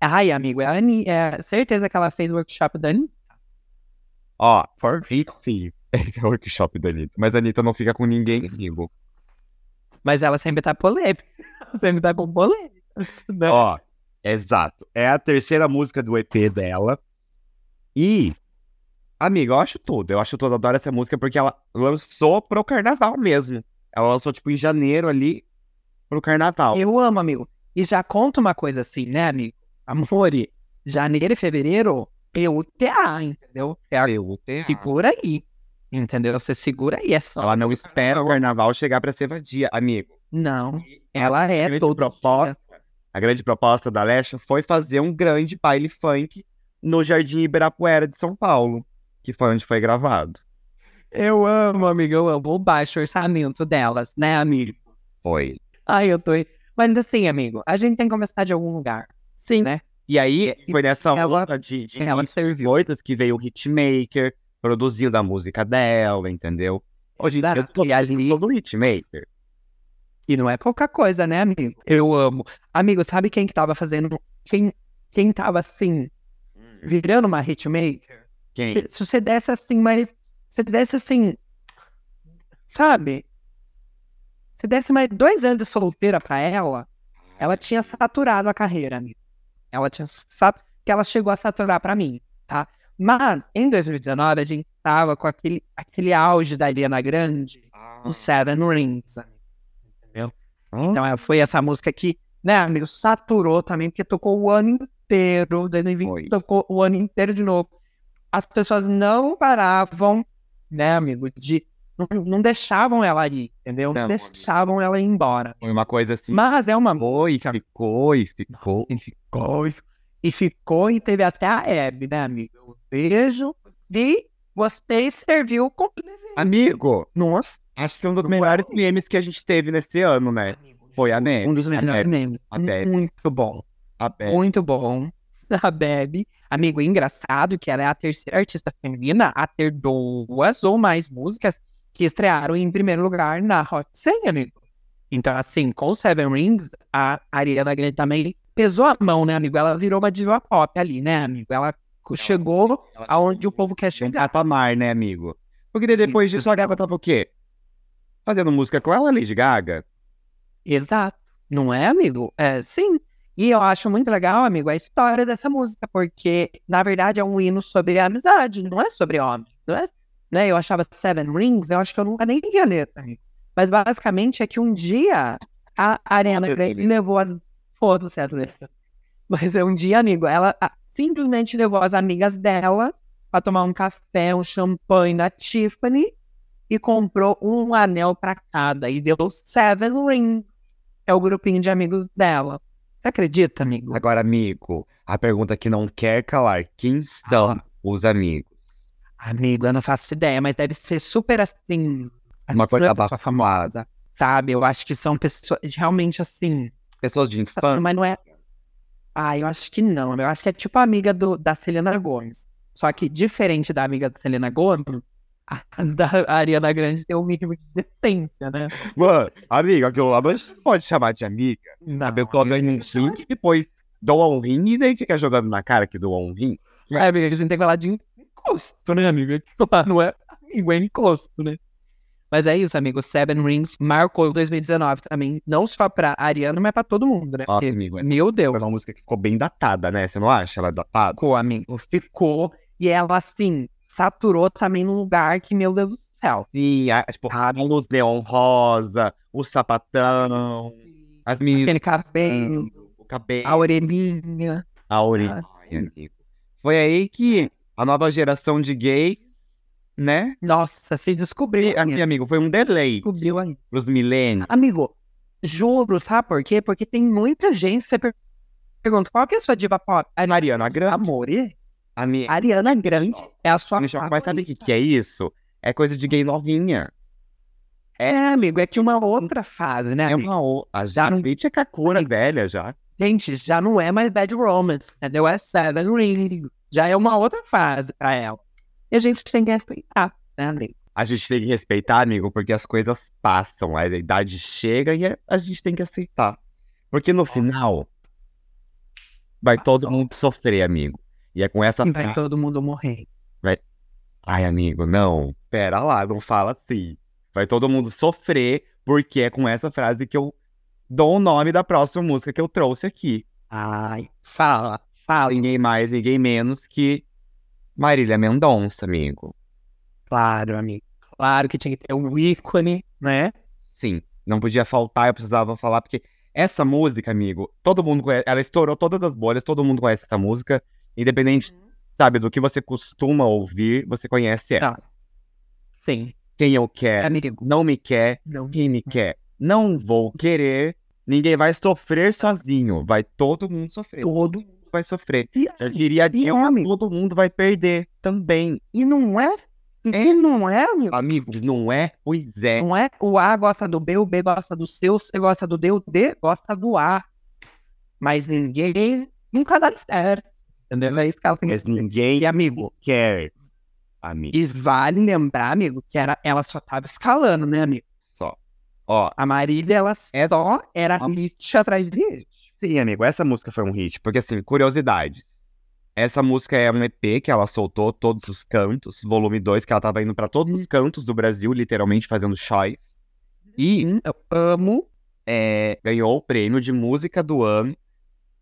Ai, amigo, é, a Ani- é certeza que ela fez o workshop da Anitta. Ó, For sim. [laughs] É o workshop da Anitta. Mas a Anitta não fica com ninguém, amigo. Mas ela sempre tá polêmica. [laughs] sempre tá com polêmicas. né? Ó, exato. É a terceira música do EP dela. E, amigo, eu acho tudo. Eu acho tudo. Eu adoro essa música porque ela lançou pro carnaval mesmo. Ela lançou, tipo, em janeiro ali pro carnaval. Eu amo, amigo. E já conta uma coisa assim, né, amigo? Amore, janeiro e fevereiro, PUTA, entendeu? Você Eu, segura aí. Entendeu? Você segura aí. É só. Ela não espera o carnaval chegar pra ser vadia, amigo. Não. Ela A é toda proposta, a grande proposta da Alexa foi fazer um grande baile funk no Jardim Ibirapuera de São Paulo, que foi onde foi gravado. Eu amo, amigo. Eu amo o baixo orçamento delas, né, amigo? Foi. Ai, eu tô. Mas assim, amigo, a gente tem que começar de algum lugar. Sim. Né? E aí, E- foi nessa ela- onda de, de Ela serviu. coisas que veio o Hitmaker, produzindo a música dela, entendeu? Hoje em dia, eu tô ali- todo Hitmaker. E não é pouca coisa, né, amigo? Eu amo. Amigo, sabe quem que tava fazendo. Quem, quem tava assim, virando uma hitmaker? Quem? Se, se você desse assim, mas. Se desse assim. Sabe? Se desse mais dois anos de solteira pra ela, ela tinha saturado a carreira, amigo. Ela tinha sat... que ela chegou a saturar pra mim, tá? Mas, em 2019, a gente tava com aquele, aquele auge da Ariana Grande, o Seven Rings. Entendeu? Então, é, foi essa música que, né, amigo, saturou também, porque tocou o ano inteiro, 2020 Foi. tocou o ano inteiro de novo. As pessoas não paravam, né, amigo, de. Não, não deixavam ela ir, entendeu? Não, Não, amigo. deixavam ela ir embora. Foi uma coisa assim. Mas é uma Ficou e ficou e ficou. e ficou, e fi- e ficou, e teve até a Hebe, né, amigo? Eu Beijo, vi, gostei, serviu com. Amigo, Nossa, acho que é um dos melhores memes que a gente teve nesse ano, né? Foi a Neve. um dos melhores memes. A Hebe. Muito bom. A Beth. Muito bom. [laughs] A Bebe. Amigo, engraçado que ela é a terceira artista feminina a ter duas ou mais músicas que estrearam em primeiro lugar na Hot 100, amigo. Então, assim, com Seven Rings, a Ariana Grande também pesou a mão, né, amigo? Ela virou uma diva pop ali, né, amigo? Ela chegou Ela aonde o povo quer chegar. patamar, né, amigo? Porque depois Isso. disso a Gaga tava o quê? Fazendo música com ela, Lady Gaga? Exato. Não é, amigo? É, sim. E eu acho muito legal, amigo, a história dessa música, porque, na verdade, é um hino sobre amizade, não é sobre homens, não é? Né? Eu achava Seven Rings, eu acho que eu nunca nem li a letra. Mas, basicamente, é que um dia a Ariana Grande levou as... Foda-se as letras. Mas é um dia, amigo, ela simplesmente levou as amigas dela pra tomar um café, um champanhe na Tiffany e comprou um anel pra cada e deu Seven Rings é o grupinho de amigos dela. Você acredita, amigo? Agora, amigo, a pergunta que não quer calar: quem são Ah. os amigos? Amigo, eu não faço ideia, mas deve ser super assim. Uma coisa pessoa famosa. Sabe? Eu acho que são pessoas realmente assim. Pessoas de infância. Mas não é. Ah, eu acho que não. Eu acho que é tipo a amiga do, da Selena Gomes. Só que, diferente da amiga da Selena Gomes, a [laughs] da Ariana Grande tem um mínimo de decência, né? Mano, amigo, aquilo lá não pode chamar de amiga. Não, A pessoa ganha um rim e depois doa um rim e daí fica jogando na cara que doa um rim. É, amiga, a gente tem que falar de encosto, né, amigo? Tipo, ah, Não é amigo, é encosto, né? Mas é isso, amigo. Seven Rings marcou 2019 também. Não só pra Ariana, mas pra todo mundo, né? Nossa, Porque, amigo, meu Deus. foi uma música que ficou bem datada, né? Você não acha ela datada? Ficou, amigo. Ficou. E ela, assim, saturou também num lugar que, meu Deus do céu. Sim, a, tipo, a luz neon rosa, o sapatão, as meninas, Aquele cabelo, o cabelo, a orelhinha. a orelha. Ah. Foi aí que a nova geração de gays, né? Nossa, se descobriu. E, aqui, amigo, foi um delay Descobriu aí. pros milênios. Amigo, juro, sabe por quê? Porque tem muita gente, você per- pergunta, qual que é a sua diva pop? A Mariana Grande, Amor, e a minha... Ariana Grande é a sua Me choca, mas sabe o que, que é isso? É coisa de gay novinha. É, amigo, é que uma outra fase, né? É amigo? uma. o- A Já não- é Kakura velha já. Gente, já não é mais Bad Romance, entendeu? É Seven Rings. Já é uma outra fase pra ela. E a gente tem que respeitar, né, amigo? A gente tem que respeitar, amigo, porque as coisas passam, a idade chega e é- a gente tem que aceitar. Porque no final, vai todo Passou. mundo sofrer, amigo. E é com essa E vai todo mundo morrer. Ai, amigo, não. Pera lá, não fala assim. Vai todo mundo sofrer, porque é com essa frase que eu dou o nome da próxima música que eu trouxe aqui. Ai, fala, fala. Ninguém mais, ninguém menos que Marília Mendonça, amigo. Claro, amigo. Claro que tinha que ter um ícone, né? Sim, não podia faltar, eu precisava falar, porque essa música, amigo, todo mundo conhece, ela estourou todas as bolhas, todo mundo conhece essa música, independente, sabe, do que você costuma ouvir, você conhece essa. Não. Sim, Quem eu quero, amigo. não me quer, Não. quem me quer, não vou querer, ninguém vai sofrer sozinho, vai todo mundo sofrer, Todo. vai sofrer. E, Já diria e amigo, todo mundo vai perder também. e não é? E não é, amigo? Amigo, não é? Pois é. Não é? O A gosta do B, o B gosta do C, o C gosta do D, o D gosta do A. Mas ninguém nunca dá certo. Entendeu? É isso que ela tem que Mas dizer. ninguém E, amigo, quer, amigo, e vale lembrar, amigo, que era, ela só tava escalando, né, amigo? só. Ó, A Marília, ela É- só era a- hit atrás de hit. Sim, amigo, essa música foi um hit, porque assim, curiosidades. Essa música é um EP que ela soltou todos os cantos, volume 2, que ela tava indo pra todos os cantos do Brasil, literalmente fazendo shows. E Hum, Eu amo. é, ganhou o prêmio de música do ano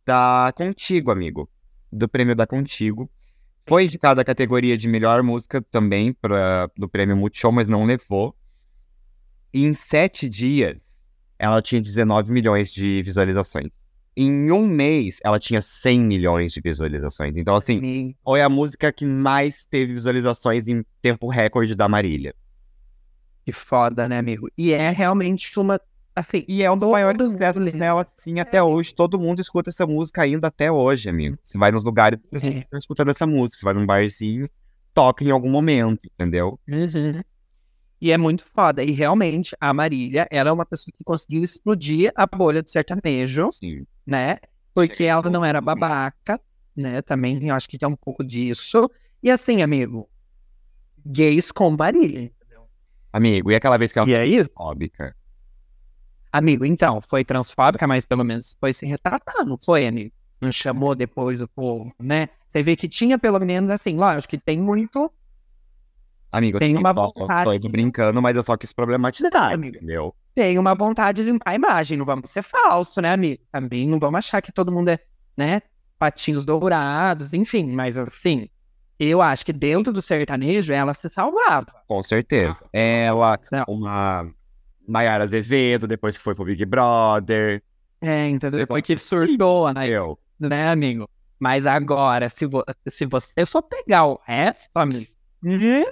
da Contigo, amigo. Do prêmio da Contigo. Foi indicada a categoria de melhor música também pra, do prêmio Multishow, mas não levou. E em sete dias, ela tinha 19 milhões de visualizações. Em um mês, ela tinha 100 milhões de visualizações. Então, assim, foi a música que mais teve visualizações em tempo recorde da Marília. Que foda, né, amigo? E é realmente uma. Assim, E é um dos maiores sucessos dela, assim, até hoje. Todo mundo escuta essa música ainda até hoje, amigo. Você vai nos lugares, as pessoas É. estão escutando essa música. Você vai num barzinho, toca em algum momento, entendeu? Uhum. E é muito foda. E realmente, a Marília era uma pessoa que conseguiu explodir a bolha do sertanejo, Sim. né? Porque ela não era babaca, né? Também eu acho que tem um pouco disso. E assim, amigo, gays com Marília. Amigo, e aquela vez que ela E é isso? óbica? Amigo, então, foi transfóbica, mas pelo menos foi se retratando, foi, amigo? Não chamou depois o povo, né? Você vê que tinha pelo menos assim, lógico que tem muito. Amigo, Tem uma só- vontade tô brincando, mas eu só quis problematizar, Amigo. entendeu? Tem uma vontade de limpar a imagem, não vamos ser falso, né, amigo? Também não vamos achar que todo mundo é, né? Patinhos dourados, enfim, mas assim, eu acho que dentro do sertanejo ela se salvava. Com certeza. Ela, Não. uma Nayara Azevedo, depois que foi pro Big Brother. É, entendeu? Depois- que surtou, né? Eu. né, amigo? Mas agora, se, vo se você só pegar o resto, amigo, hum,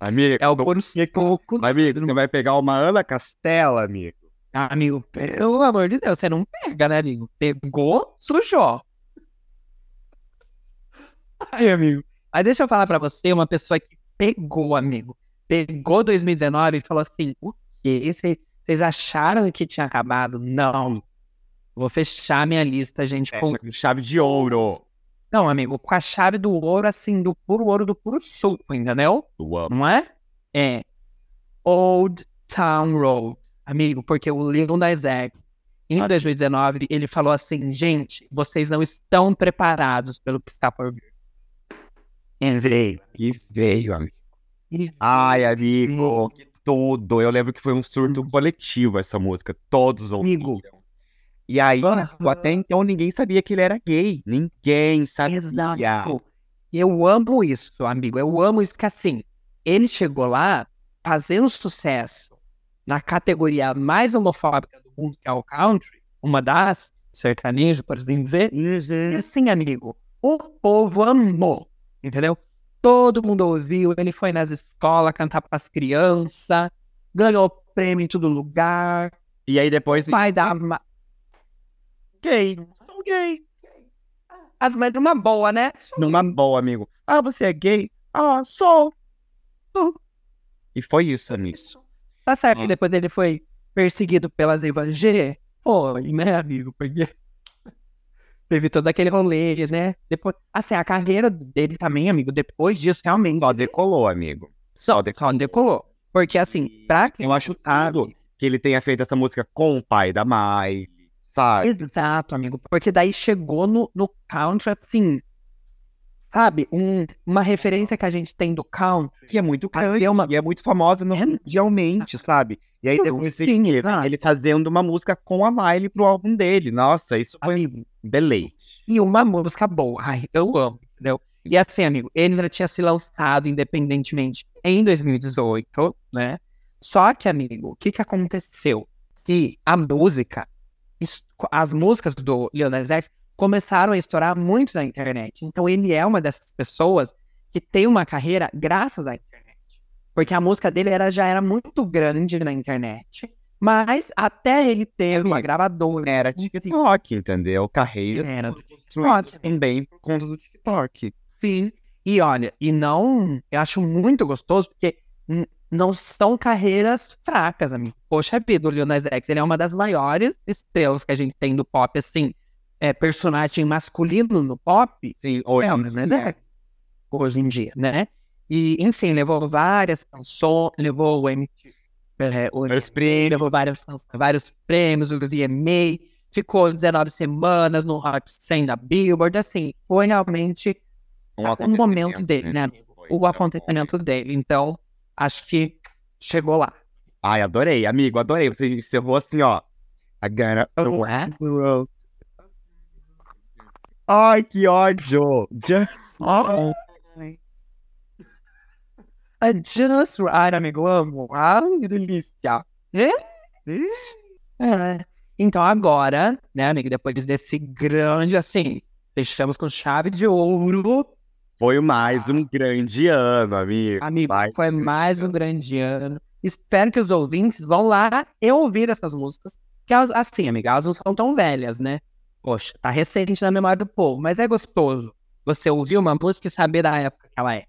Amigo, é o puro suco. amigo, você vai pegar uma Ana Castela, amigo. Amigo, pelo amor de Deus, você não pega, né, amigo? Pegou, sujou. Ai, amigo. Aí deixa eu falar pra você, uma pessoa que pegou, amigo. Pegou 2019 e falou assim: o quê? Vocês acharam que tinha acabado? Não. Vou fechar minha lista, gente. É, com... chave de ouro. Não, amigo, com a chave do ouro, assim, do puro ouro, do puro suco, entendeu? Eu amo. Não é? É. Old Town Road, amigo, porque o Lil Nas X, em Ah, 2019, ele falou assim, gente, vocês não estão preparados pelo que está por vir. E veio. E veio, amigo. E Ai, amigo, que tudo. Eu lembro que foi um surto Uhum. coletivo essa música. Todos ouviram. Amigo. E aí, Aham. até então, ninguém sabia que ele era gay. Ninguém sabia. Exato. Eu amo isso, amigo. Eu amo isso que assim, ele chegou lá fazendo sucesso na categoria mais homofóbica do mundo, que é o country, uma das, sertanejo, por assim dizer. E assim, amigo, o povo amou, entendeu? Todo mundo ouviu, ele foi nas escolas cantar para as crianças, ganhou prêmio em todo lugar, E aí depois. pai da... ma- Gay. Sou gay. As mães numa boa, né? Numa boa, amigo. Ah, você é gay? Ah, sou. E foi isso, amigo. Tá certo que Nossa. depois ele foi perseguido pelas evangélicas? Foi, né, amigo? Porque teve todo aquele rolê, né? Depois, assim, a carreira dele também, amigo, depois disso, realmente, Só decolou, amigo. só, só decolou. só decolou. Porque, assim, pra quem Eu acho tudo que ele tenha feito essa música com o pai da Miley, sabe? Exato, amigo. Porque daí chegou no, no country, assim, sabe? Um, uma referência que a gente tem do country. Que é muito grande é uma- e é muito famosa no- É- mundialmente, sabe? E aí depois sim, ele, ele fazendo uma música com a Miley pro álbum dele. Nossa, isso foi Amigo, um deleite. e uma música boa. Ai, eu amo, entendeu? E assim, amigo, ele já tinha se lançado independentemente em 2018, né? Só que, amigo, o que que aconteceu? Que a música, as músicas do Nas X começaram a estourar muito na internet. Então ele é uma dessas pessoas que tem uma carreira graças à internet. Porque a música dele era, já era muito grande na internet. Mas até ele ter uma gravadora. Era TikTok, entendeu? Carreiras Era construídas TikTok. também por conta do TikTok. Sim. E olha, e não. Eu acho muito gostoso, porque não são carreiras fracas, amigo. Poxa vida, o Lil Nas X, ele é uma das maiores estrelas que a gente tem do pop, assim. É, personagem masculino no pop. Sim, hoje. é o. Hoje em dia, né? E, enfim, levou várias canções, levou o MTV. É, o Vários MTV, prêmios. levou vários, vários prêmios, o VMA, ficou 19 semanas no Hot 100 da Billboard, assim, foi realmente Um o momento dele, né? Foi, O acontecimento dele. Então, acho que chegou lá. Ai, adorei, amigo, adorei. Você encerrou assim, ó. Não é? Ai, que ódio! Just... I just right, amigo, amo. Ai, que delícia. É? É. Então agora, né, amigo, depois desse grande, assim, fechamos com chave de ouro. Foi mais um grande ano, amigo. Amigo, Mais foi mais um grande ano. Espero que os ouvintes vão lá e ouvir essas músicas. Que elas, assim, amiga, elas não são tão velhas, né? Poxa, tá recente na memória do povo, mas é gostoso você ouvir uma música e saber da época que ela é.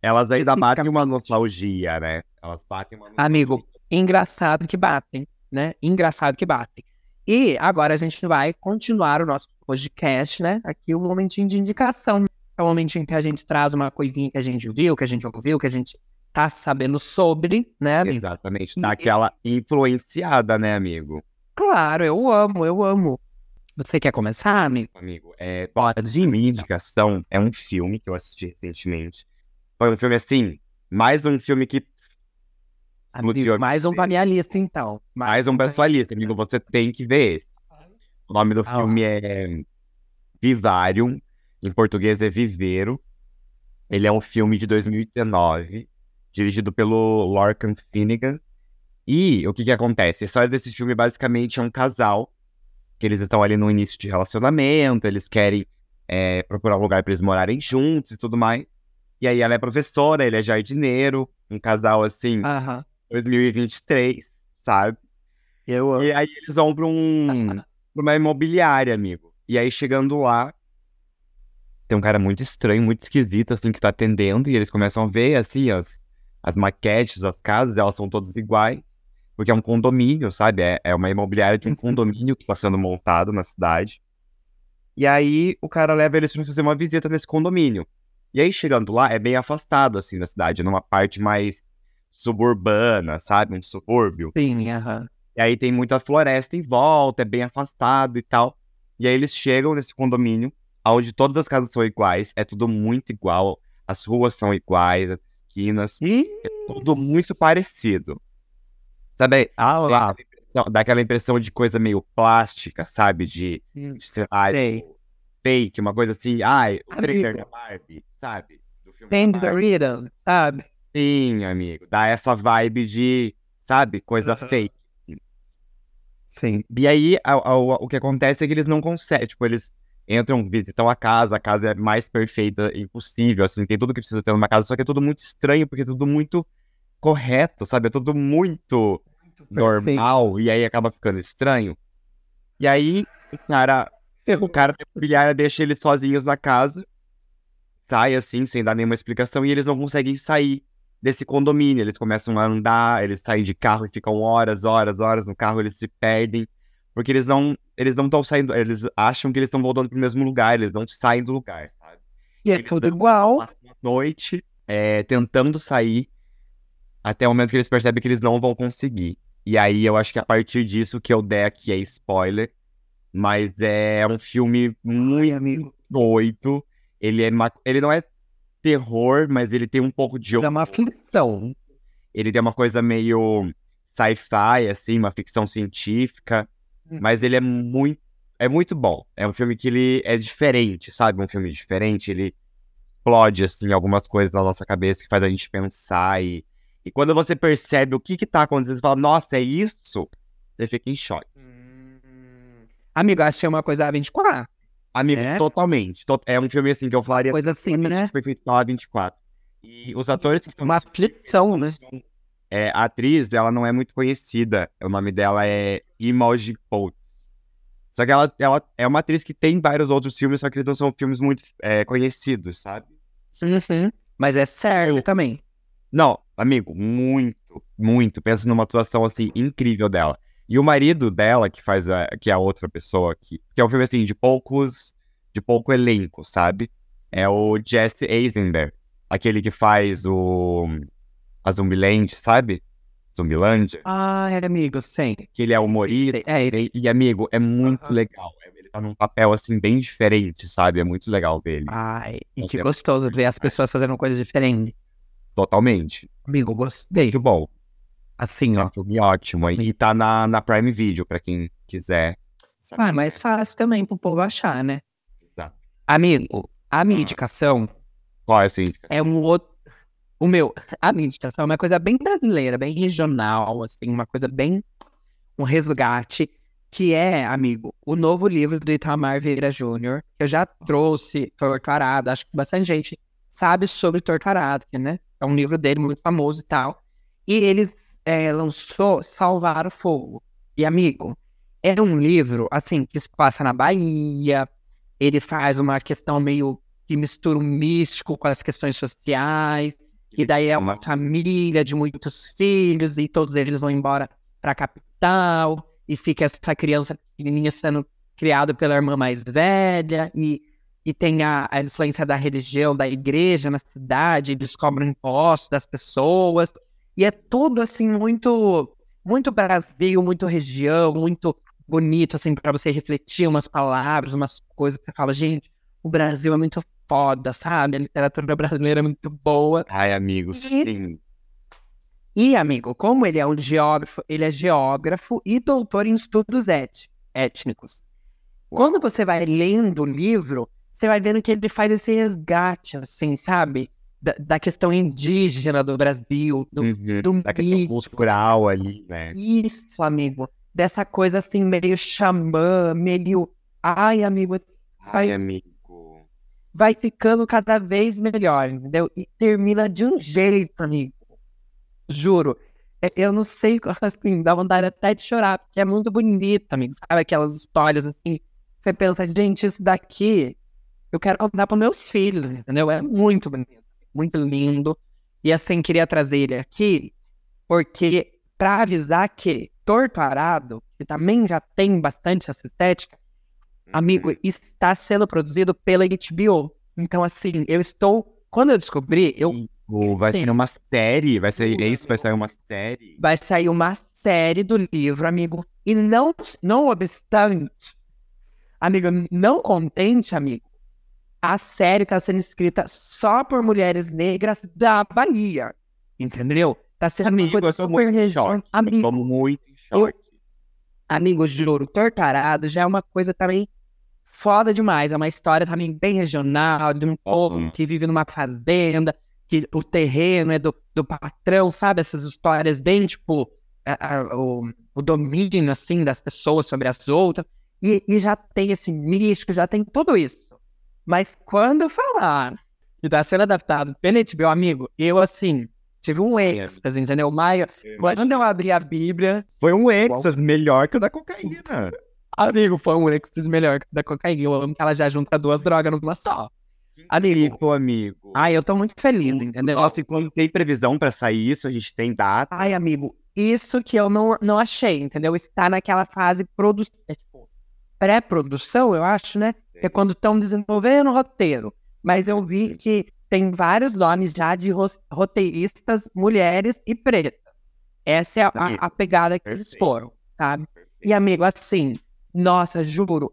Elas ainda batem uma nostalgia, né? Elas batem uma nostalgia. Amigo, engraçado que batem, né? Engraçado que batem. E agora a gente vai continuar o nosso podcast, né? Aqui um momentinho de indicação. É um momentinho que a gente traz uma coisinha que a gente viu, que a gente ouviu, que a gente tá sabendo sobre, né, amigo? Exatamente. Tá aquela influenciada, né, amigo? Claro, eu amo, eu amo. Você quer começar, amigo? Amigo, é, Bora, de minha indicação é um filme que eu assisti recentemente. Foi um filme assim, mais um filme que Amigo, mais um pra minha lista, então. Mais um pra sua lista, amigo. Você tem que ver esse. O nome do Ah, filme é Vivarium. Em português é Viveiro. Ele é um filme de 2019, dirigido pelo Lorcan Finnegan. E o que que acontece? A história desse filme basicamente é um casal que eles estão ali no início de relacionamento, eles querem é, procurar um lugar para eles morarem juntos e tudo mais. E aí ela é professora, ele é jardineiro, um casal assim, Aham. 2023, sabe? Eu E aí eles vão pra, um, uma imobiliária, amigo. E aí chegando lá, tem um cara muito estranho, muito esquisito, assim, que tá atendendo. E eles começam a ver, assim, as, as maquetes, as casas, elas são todas iguais. Porque é um condomínio, sabe? É, é uma imobiliária de um condomínio que tá sendo montado na cidade. E aí o cara leva eles pra fazer uma visita nesse condomínio. E aí chegando lá, é bem afastado, assim, da cidade, numa parte mais suburbana, sabe? Um subúrbio. Sim, aham. E aí tem muita floresta em volta, é bem afastado e tal. E aí eles chegam nesse condomínio, onde todas as casas são iguais, é tudo muito igual, as ruas são iguais, as esquinas, é tudo muito parecido. Sabe? Ah, lá. Dá aquela impressão de coisa meio plástica, sabe? De, Hum, de sei lá, tipo, fake, uma coisa assim. Ai, o trailer da Barbie, sabe? Do filme da Tem Barbie. Rhythm, sabe? Sim, amigo. Dá essa vibe de, sabe? Coisa Aham. fake. Sim. E aí, a- a- o que acontece é que eles não conseguem, tipo, eles entram, visitam a casa, a casa é mais perfeita impossível, assim, tem tudo que precisa ter numa casa, só que é tudo muito estranho, porque é tudo muito correto, sabe? É tudo muito normal, e aí acaba ficando estranho. E aí, o cara, o cara da imobiliária deixa eles sozinhos na casa, sai assim, sem dar nenhuma explicação, e eles não conseguem sair desse condomínio. Eles começam a andar, eles saem de carro e ficam horas, horas, horas no carro, eles se perdem, porque eles não eles não estão saindo, eles acham que eles estão voltando pro mesmo lugar, eles não saem do lugar, sabe? E é Eles tudo igual. Noite é, tentando sair, até o momento que eles percebem que eles não vão conseguir. E aí eu acho que a partir disso que eu der aqui é spoiler, mas é um filme muito amigo. doido. Ele, é ma- ele não é terror, mas ele tem um pouco de É uma aflição. ele tem uma coisa meio sci-fi, assim, uma ficção científica, Hum. mas ele é muito, é muito bom. É um filme que ele é diferente, sabe? Um filme diferente, ele explode, assim, algumas coisas na nossa cabeça que faz a gente pensar e, e quando você percebe o que que tá acontecendo, você fala, nossa, é isso? Você fica em choque. Amigo, achei uma coisa A24. Amigo, É? totalmente. To- É um filme, assim, que eu falaria Coisa assim, né? que foi feito pela A24. E os atores que estão Uma aflição, né? são- É, a atriz, ela não é muito conhecida. O nome dela é Imogen Potts. Só que ela, ela é uma atriz que tem vários outros filmes, só que eles não são filmes muito é, conhecidos, sabe? Uhum. Mas é sério também. Não, amigo, muito, muito. Pensa numa atuação, assim, incrível dela. E o marido dela, que faz a, que é a outra pessoa, que, que é um filme, assim, de poucos, de pouco elenco, sabe? É o Jesse Eisenberg, aquele que faz o, a Zumbiland, sabe? Zumbilândia. Ai, amigo, sim. que ele é humorista. É, ele. E, amigo, é muito Aham. legal. Ele tá num papel, assim, bem diferente, sabe? É muito legal dele. Ai, e que tem- gostoso ver as pessoas fazendo coisas diferentes. Totalmente. Amigo, gostei. Muito bom. Assim, É ó. um filme ótimo. E tá na, na Prime Video, pra quem quiser. Ah, mais fácil também pro povo achar, né? Exato. Amigo, a minha indicação Qual é essa indicação? é um outro. O meu, a minha indicação é uma coisa bem brasileira, bem regional, assim, uma coisa bem. Um resgate, que é, amigo, o novo livro do Itamar Vieira Júnior. que Eu já trouxe Torturado, acho que bastante gente sabe sobre Torturado, que, né? É um livro dele muito famoso e tal. E ele é, lançou Salvar o Fogo. E, amigo, é um livro, assim, que se passa na Bahia. Ele faz uma questão meio que mistura o místico com as questões sociais. E daí é uma família de muitos filhos e todos eles vão embora para a capital e fica essa criança pequenininha sendo criada pela irmã mais velha e, e tem a, a influência da religião, da igreja na cidade, eles cobram impostos das pessoas e é tudo assim muito muito Brasil, muito região, muito bonito assim para você refletir umas palavras, umas coisas que você fala, gente, o Brasil é muito foda, sabe? A literatura brasileira é muito boa. Ai, amigo, sim. E, amigo, como ele é um geógrafo, ele é geógrafo e doutor em estudos étnicos. Quando você vai lendo o livro, você vai vendo que ele faz esse resgate, assim, sabe? Da, da questão indígena do Brasil, do, Uhum. do Da questão místico. cultural ali, né? Isso, amigo. Dessa coisa assim, meio xamã, meio. Ai, amigo, Ai, amigo. vai ficando cada vez melhor, entendeu? E termina de um jeito, amigo. Juro. é- eu não sei, [laughs] assim, dá vontade até de chorar, porque é muito bonito, amigo. Sabe aquelas histórias assim, você pensa, gente, isso daqui eu quero contar para meus filhos, entendeu? É muito bonito, muito lindo. E assim, queria trazer ele aqui, porque para avisar que Torto Arado, que também já tem bastante essa estética, amigo, Uhum. está sendo produzido pela HBO. Então, assim, eu estou. Quando eu descobri, eu Amigo, vai ser uma série. Vai ser é isso? Vai amigo. sair uma série. vai sair uma série do livro, amigo. E não, não obstante, amigo, não contente, amigo, a série está sendo escrita só por mulheres negras da Bahia. Entendeu? Tá sendo uma Amigo, coisa eu tô super muito. Eu Amigo, muito em choque. Amigo, juro, Tortarado já é uma coisa também foda demais. É uma história também bem regional, de um povo Uhum. que vive numa fazenda, que o terreno é do, do patrão, sabe? Essas histórias bem, tipo, a- a- o, o domínio, assim, das pessoas sobre as outras. E, e já tem esse místico, já tem tudo isso. Mas quando falar que tá sendo adaptado pela HBO, amigo, eu, assim, tive um êxtase, entendeu? Maio, quando eu abri a Bíblia, Foi um Exas melhor que o da cocaína. Amigo, foi um êxtase melhor que o da cocaína. Eu amo que ela já junta duas drogas numa só. Amigo. Incrível, amigo. Ai, eu tô muito feliz, entendeu? Nossa, e quando tem previsão pra sair isso, a gente tem data. Ai, amigo, isso que eu não, não achei, entendeu? Está naquela fase produ... é, tipo, pré-produção, eu acho, né? Que é quando estão desenvolvendo o roteiro. Mas eu vi que tem vários nomes já de ro- roteiristas mulheres e pretas. Essa é a, a- pegada que eles foram, sabe? E, amigo, assim, nossa, juro,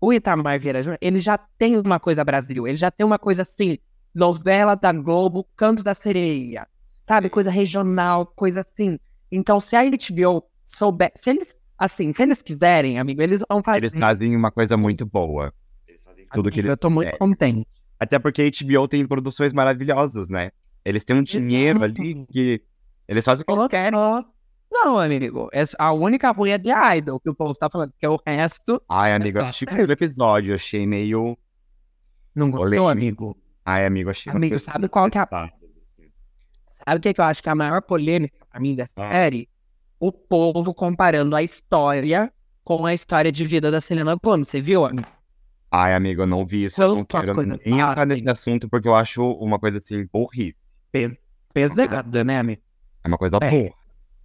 o Itamar Vieira Júnior, ele já tem uma coisa Brasil, ele já tem uma coisa assim, novela da Globo, Canto da Sereia, sabe? Coisa regional, coisa assim. Então, se a HBO souber, se eles, assim, se eles quiserem, amigo, eles vão fazer. Eles fazem uma coisa muito boa. Eles fazem tudo que Amigo, eles Eu tô muito quiserem. contente. Até porque a HBO tem produções maravilhosas, né? Eles têm um dinheiro ali Exato. que eles fazem o que eles querem. Não, amigo, essa- a única ruim é de Idol, que o povo tá falando, porque o resto Ai, amigo, eu só assisti o episódio, achei meio. não gostou, Polêmico. amigo. Ai, amigo, achei. Amigo, sabe qual que é a. Sabe o que, que eu acho que é a maior polêmica pra mim dessa Ah. série? O povo comparando a história com a história de vida da Selena Gomez. Você viu, amigo? Ai, amigo, eu não vi isso. Eu não quero nem entrar nesse assunto porque eu acho uma coisa assim, burrice. Pesada, né, amigo? É uma coisa É. boa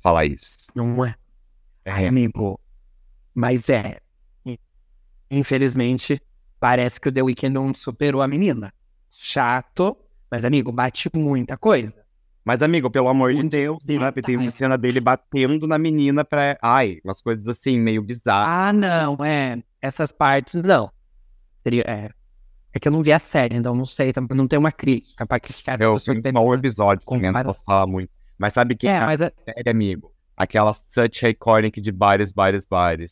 falar isso. Não é, É, amigo. Mas é. Infelizmente, parece que o The Weeknd não superou a menina. Chato, mas, amigo, bate muita coisa. Mas, amigo, pelo amor de Deus, Deus, sabe? Tem uma cena dele batendo na menina pra. Ai, umas coisas assim, meio bizarras. Ah, não, é. Essas partes, não. Seria, é. É que eu não vi a série, então não sei, não tem uma crítica pra criticar eu vi só um episódio, também não posso falar muito. Mas sabe que É, a mas é... série, amigo? Aquela such iconic de bares, bares, bares.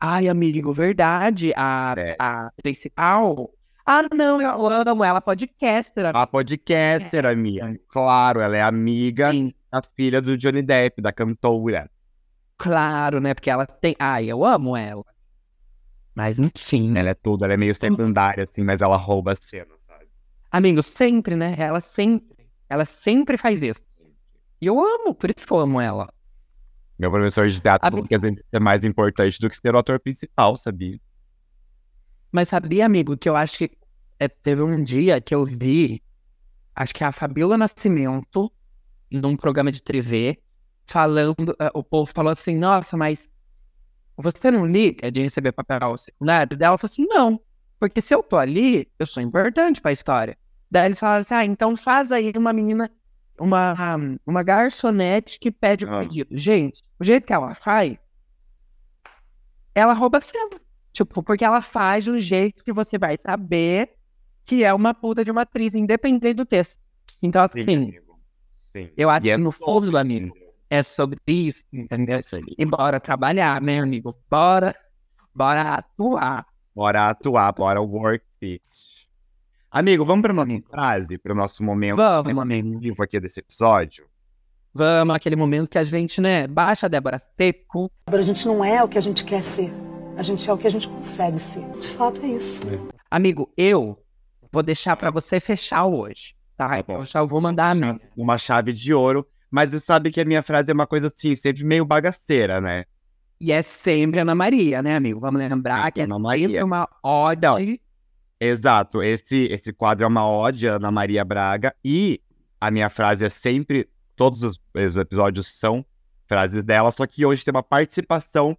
Ai, amigo, verdade. A, É. a principal. Ah, não, eu amo ela, podcaster. A podcaster, É. amiga. Claro, ela é amiga Sim, da filha do Johnny Depp, da cantora. claro, né? Porque ela tem. Ai, eu amo ela. Mas enfim. Ela é tudo, ela é meio secundária, assim, mas ela rouba a cena, sabe? Amigo, sempre, né? Ela sempre. Ela sempre faz isso. E eu amo, por isso que eu amo ela. Meu professor de teatro Amigo- falou que às vezes é mais importante do que ser o ator principal, sabia? Mas sabia, amigo, que eu acho que é, teve um dia que eu vi, acho que é a Fabiola Nascimento, num programa de TV, falando, eh, o povo falou assim, nossa, mas você não liga de receber papel secundário? Daí ela falou assim, não, porque se eu tô ali, eu sou importante pra história. Daí eles falaram assim, ah, então faz aí uma menina, uma, uma garçonete que pede o Ah. pedido. Gente, o jeito que ela faz, ela rouba a cena. Tipo, porque ela faz de um jeito que você vai saber que é uma puta de uma atriz, independente do texto. Então, assim, amigo. Sim. eu acho E é que no fundo, amigo, é sobre isso, entendeu? É aí. E bora trabalhar, né, amigo? Bora, bora atuar. Bora atuar, bora work it. Amigo, vamos pra nossa frase, pro nosso momento Vamos, amigo. reflexivo aqui desse episódio? Vamos, aquele momento que a gente, né, baixa a Débora Seco. A gente não é o que a gente quer ser. A gente é o que a gente consegue ser. De fato, é isso. Amigo, eu vou deixar pra você fechar hoje, tá? Tá bom. Então já vou mandar a minha. Uma chave de ouro Mas você sabe que a minha frase é uma coisa assim, sempre meio bagaceira, né? E é sempre Ana Maria, né, amigo? Vamos lembrar Sempre que é Ana sempre Maria. uma ode. Exato, esse, esse quadro é uma ode Ana Maria Braga e a minha frase é sempre, todos os, os episódios são frases dela, só que hoje tem uma participação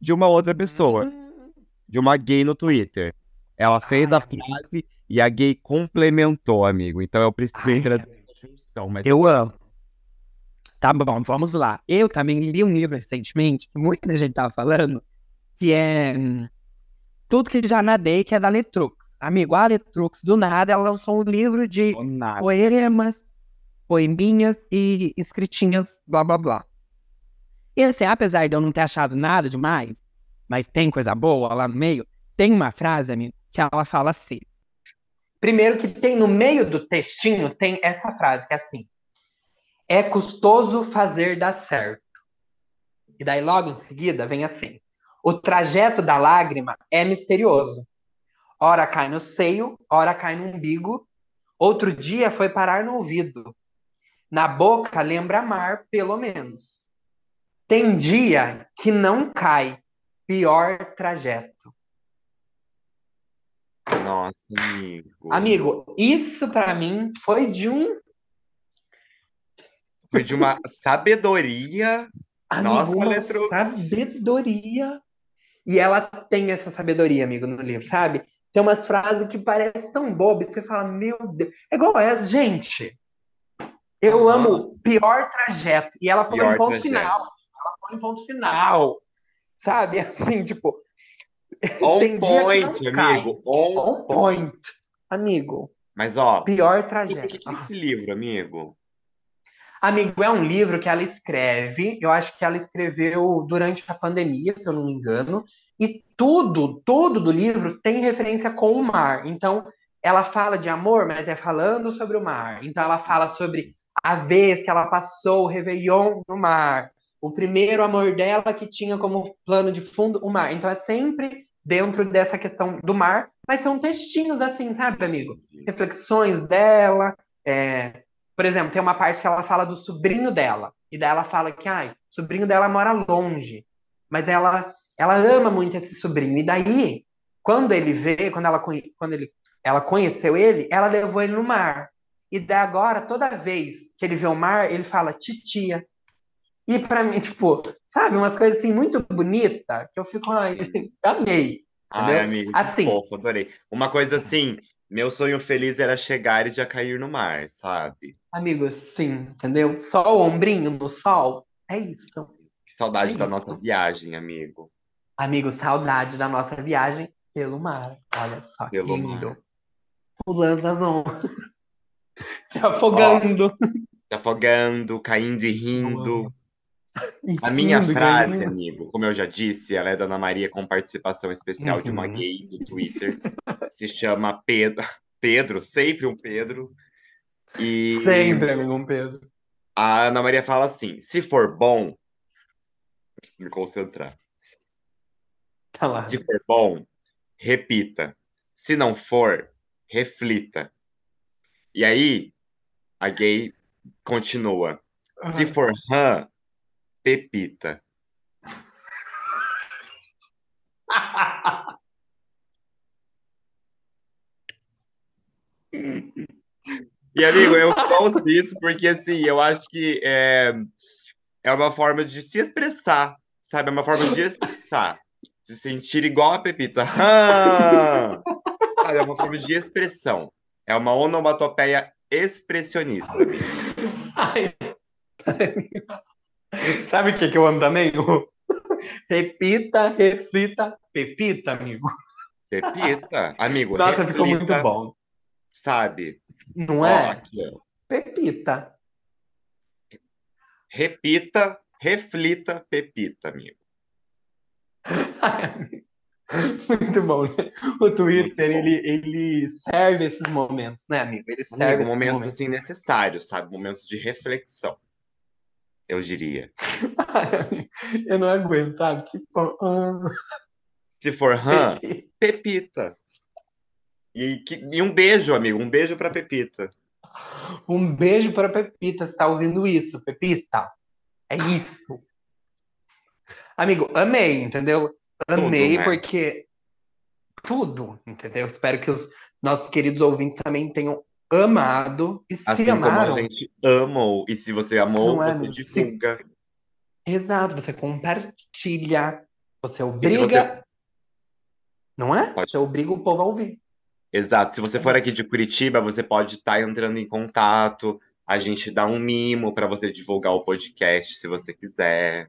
de uma outra pessoa, de uma gay no Twitter. Ela fez Ai, a frase e a gay complementou, amigo. Então eu amigo. essa junção, mas Eu amo. Tá bom, vamos lá. Eu também li um livro recentemente, que muita gente tava falando, que é hum, Tudo que já nadei, que é da Letrux. Amigo, a Letrux, do nada, ela lançou um livro de poemas, poeminhas e escritinhas, blá blá blá. E assim, apesar de eu não ter achado nada demais, mas tem coisa boa lá no meio, tem uma frase, amigo, que ela fala assim. Primeiro que tem no meio do textinho, tem essa frase que é assim. É custoso fazer dar certo. E daí logo em seguida vem assim. O trajeto da lágrima é misterioso. Ora cai no seio, ora cai no umbigo, Outro dia foi parar no ouvido. Na boca lembra mar, pelo menos. Tem dia que não cai. Pior trajeto. Nossa, amigo. Amigo, isso pra mim foi de um. Foi de uma sabedoria. Amigo, Nossa, uma sabedoria. E ela tem essa sabedoria, amigo, no livro, sabe? Tem umas frases que parecem tão bobas, você fala, meu Deus. É igual essa, gente. Eu Aham. amo pior trajeto. E ela põe Pior um ponto trajeto. final. Ela põe um ponto final. Sabe? [laughs] Assim, tipo. [laughs] On point, amigo. On On point. Amigo, Mas, ó, pior o trajeto. que que é esse livro, amigo? Amigo, é um livro que ela escreve, eu acho que ela escreveu durante a pandemia, se eu não me engano, e tudo, tudo do livro tem referência com o mar. Então, ela fala de amor, mas é falando sobre o mar. Então, ela fala sobre a vez que ela passou o Réveillon no mar, o primeiro amor dela que tinha como plano de fundo o mar. Então, é sempre dentro dessa questão do mar, mas são textinhos assim, sabe, amigo? reflexões dela. é, Por exemplo, tem uma parte que ela fala do sobrinho dela. E daí ela fala que, ai, o sobrinho dela mora longe. Mas ela, ela ama muito esse sobrinho. E daí, quando ele vê, quando ela, quando ele, ela conheceu ele, ela levou ele no mar. E daí agora, toda vez que ele vê o mar, ele fala titia. E pra mim, tipo, sabe, umas coisas assim muito bonitas, que eu fico, ai, [laughs] amei. Ai, amigo, que Assim. fofo, adorei. Uma coisa assim, meu sonho feliz era chegar e já cair no mar, sabe? Amigo, sim, entendeu? Só o ombrinho no sol. É isso. Que saudade É da isso. nossa viagem, amigo. Amigo, saudade da nossa viagem pelo mar. Olha só que Pelo lindo. mar. Pulando as ondas. [laughs] Se afogando. Se afogando, caindo e rindo. A minha frase, amigo, como eu já disse, ela é da Ana Maria com participação especial de uma Uhum. gay do Twitter. Se chama Pedro. Pedro, sempre um Pedro. E Sempre, amigo um Pedro. a Ana Maria fala assim: se for bom, preciso me concentrar. Tá lá. Se for bom, repita. Se não for, reflita. E aí, a gay continua. Se for rã, pepita. E, amigo, eu gosto disso porque, assim, eu acho que é, é uma forma de se expressar, sabe? É uma forma de expressar. Se sentir igual a Pepita. Hã! [laughs] Sabe? É uma forma de expressão. É uma onomatopeia expressionista, amigo. Ai. [laughs] Sabe o que, que eu amo também? O [laughs] Repita, reflita, pepita, amigo. Pepita. Amigo, Nossa, ficou muito reflita, bom. Sabe? Não é? aqui. Pepita. Repita, reflita, Pepita, amigo. Ai, amigo. Muito bom, né? O Twitter, ele, ele serve esses momentos, né, amigo? Ele serve Amigo, momentos momentos. assim necessários, sabe? Momentos de reflexão. Eu diria. [laughs] Eu não aguento, sabe? Se for... ah, Se for rã, Pepe. [laughs] Pepita. E, que- e um beijo, amigo. Um beijo pra Pepita. Um beijo para Pepita, você tá ouvindo isso, Pepita? É isso. Amigo, amei, entendeu? Amei, Tudo, né? porque tudo, entendeu? Espero que os nossos queridos ouvintes também tenham amado e se Assim como a amaram. gente amou. E se você amou, Não é, você amigo? Se- divulga. Exato, você compartilha, você obriga, você. não é? Pode. Você obriga o povo a ouvir. Exato. Se você É for aqui de Curitiba, você pode estar entrando em contato. A gente dá um mimo para você divulgar o podcast, se você quiser.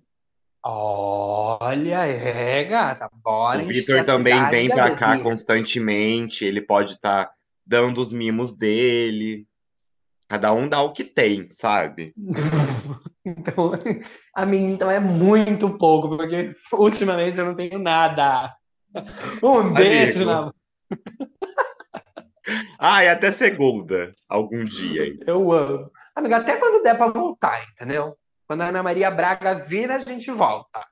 Olha, é, gata, bora O Vitor também vem pra cá constantemente. Ele pode estar dando os mimos dele. Cada um dá o que tem, sabe? [laughs] Então, a mim, então é muito pouco, porque ultimamente eu não tenho nada. [laughs] Um beijo Amigo. Ah, e até segunda, algum dia. Eu amo. Amiga, até quando der pra voltar, entendeu? Quando a Ana Maria Braga vir, a gente volta.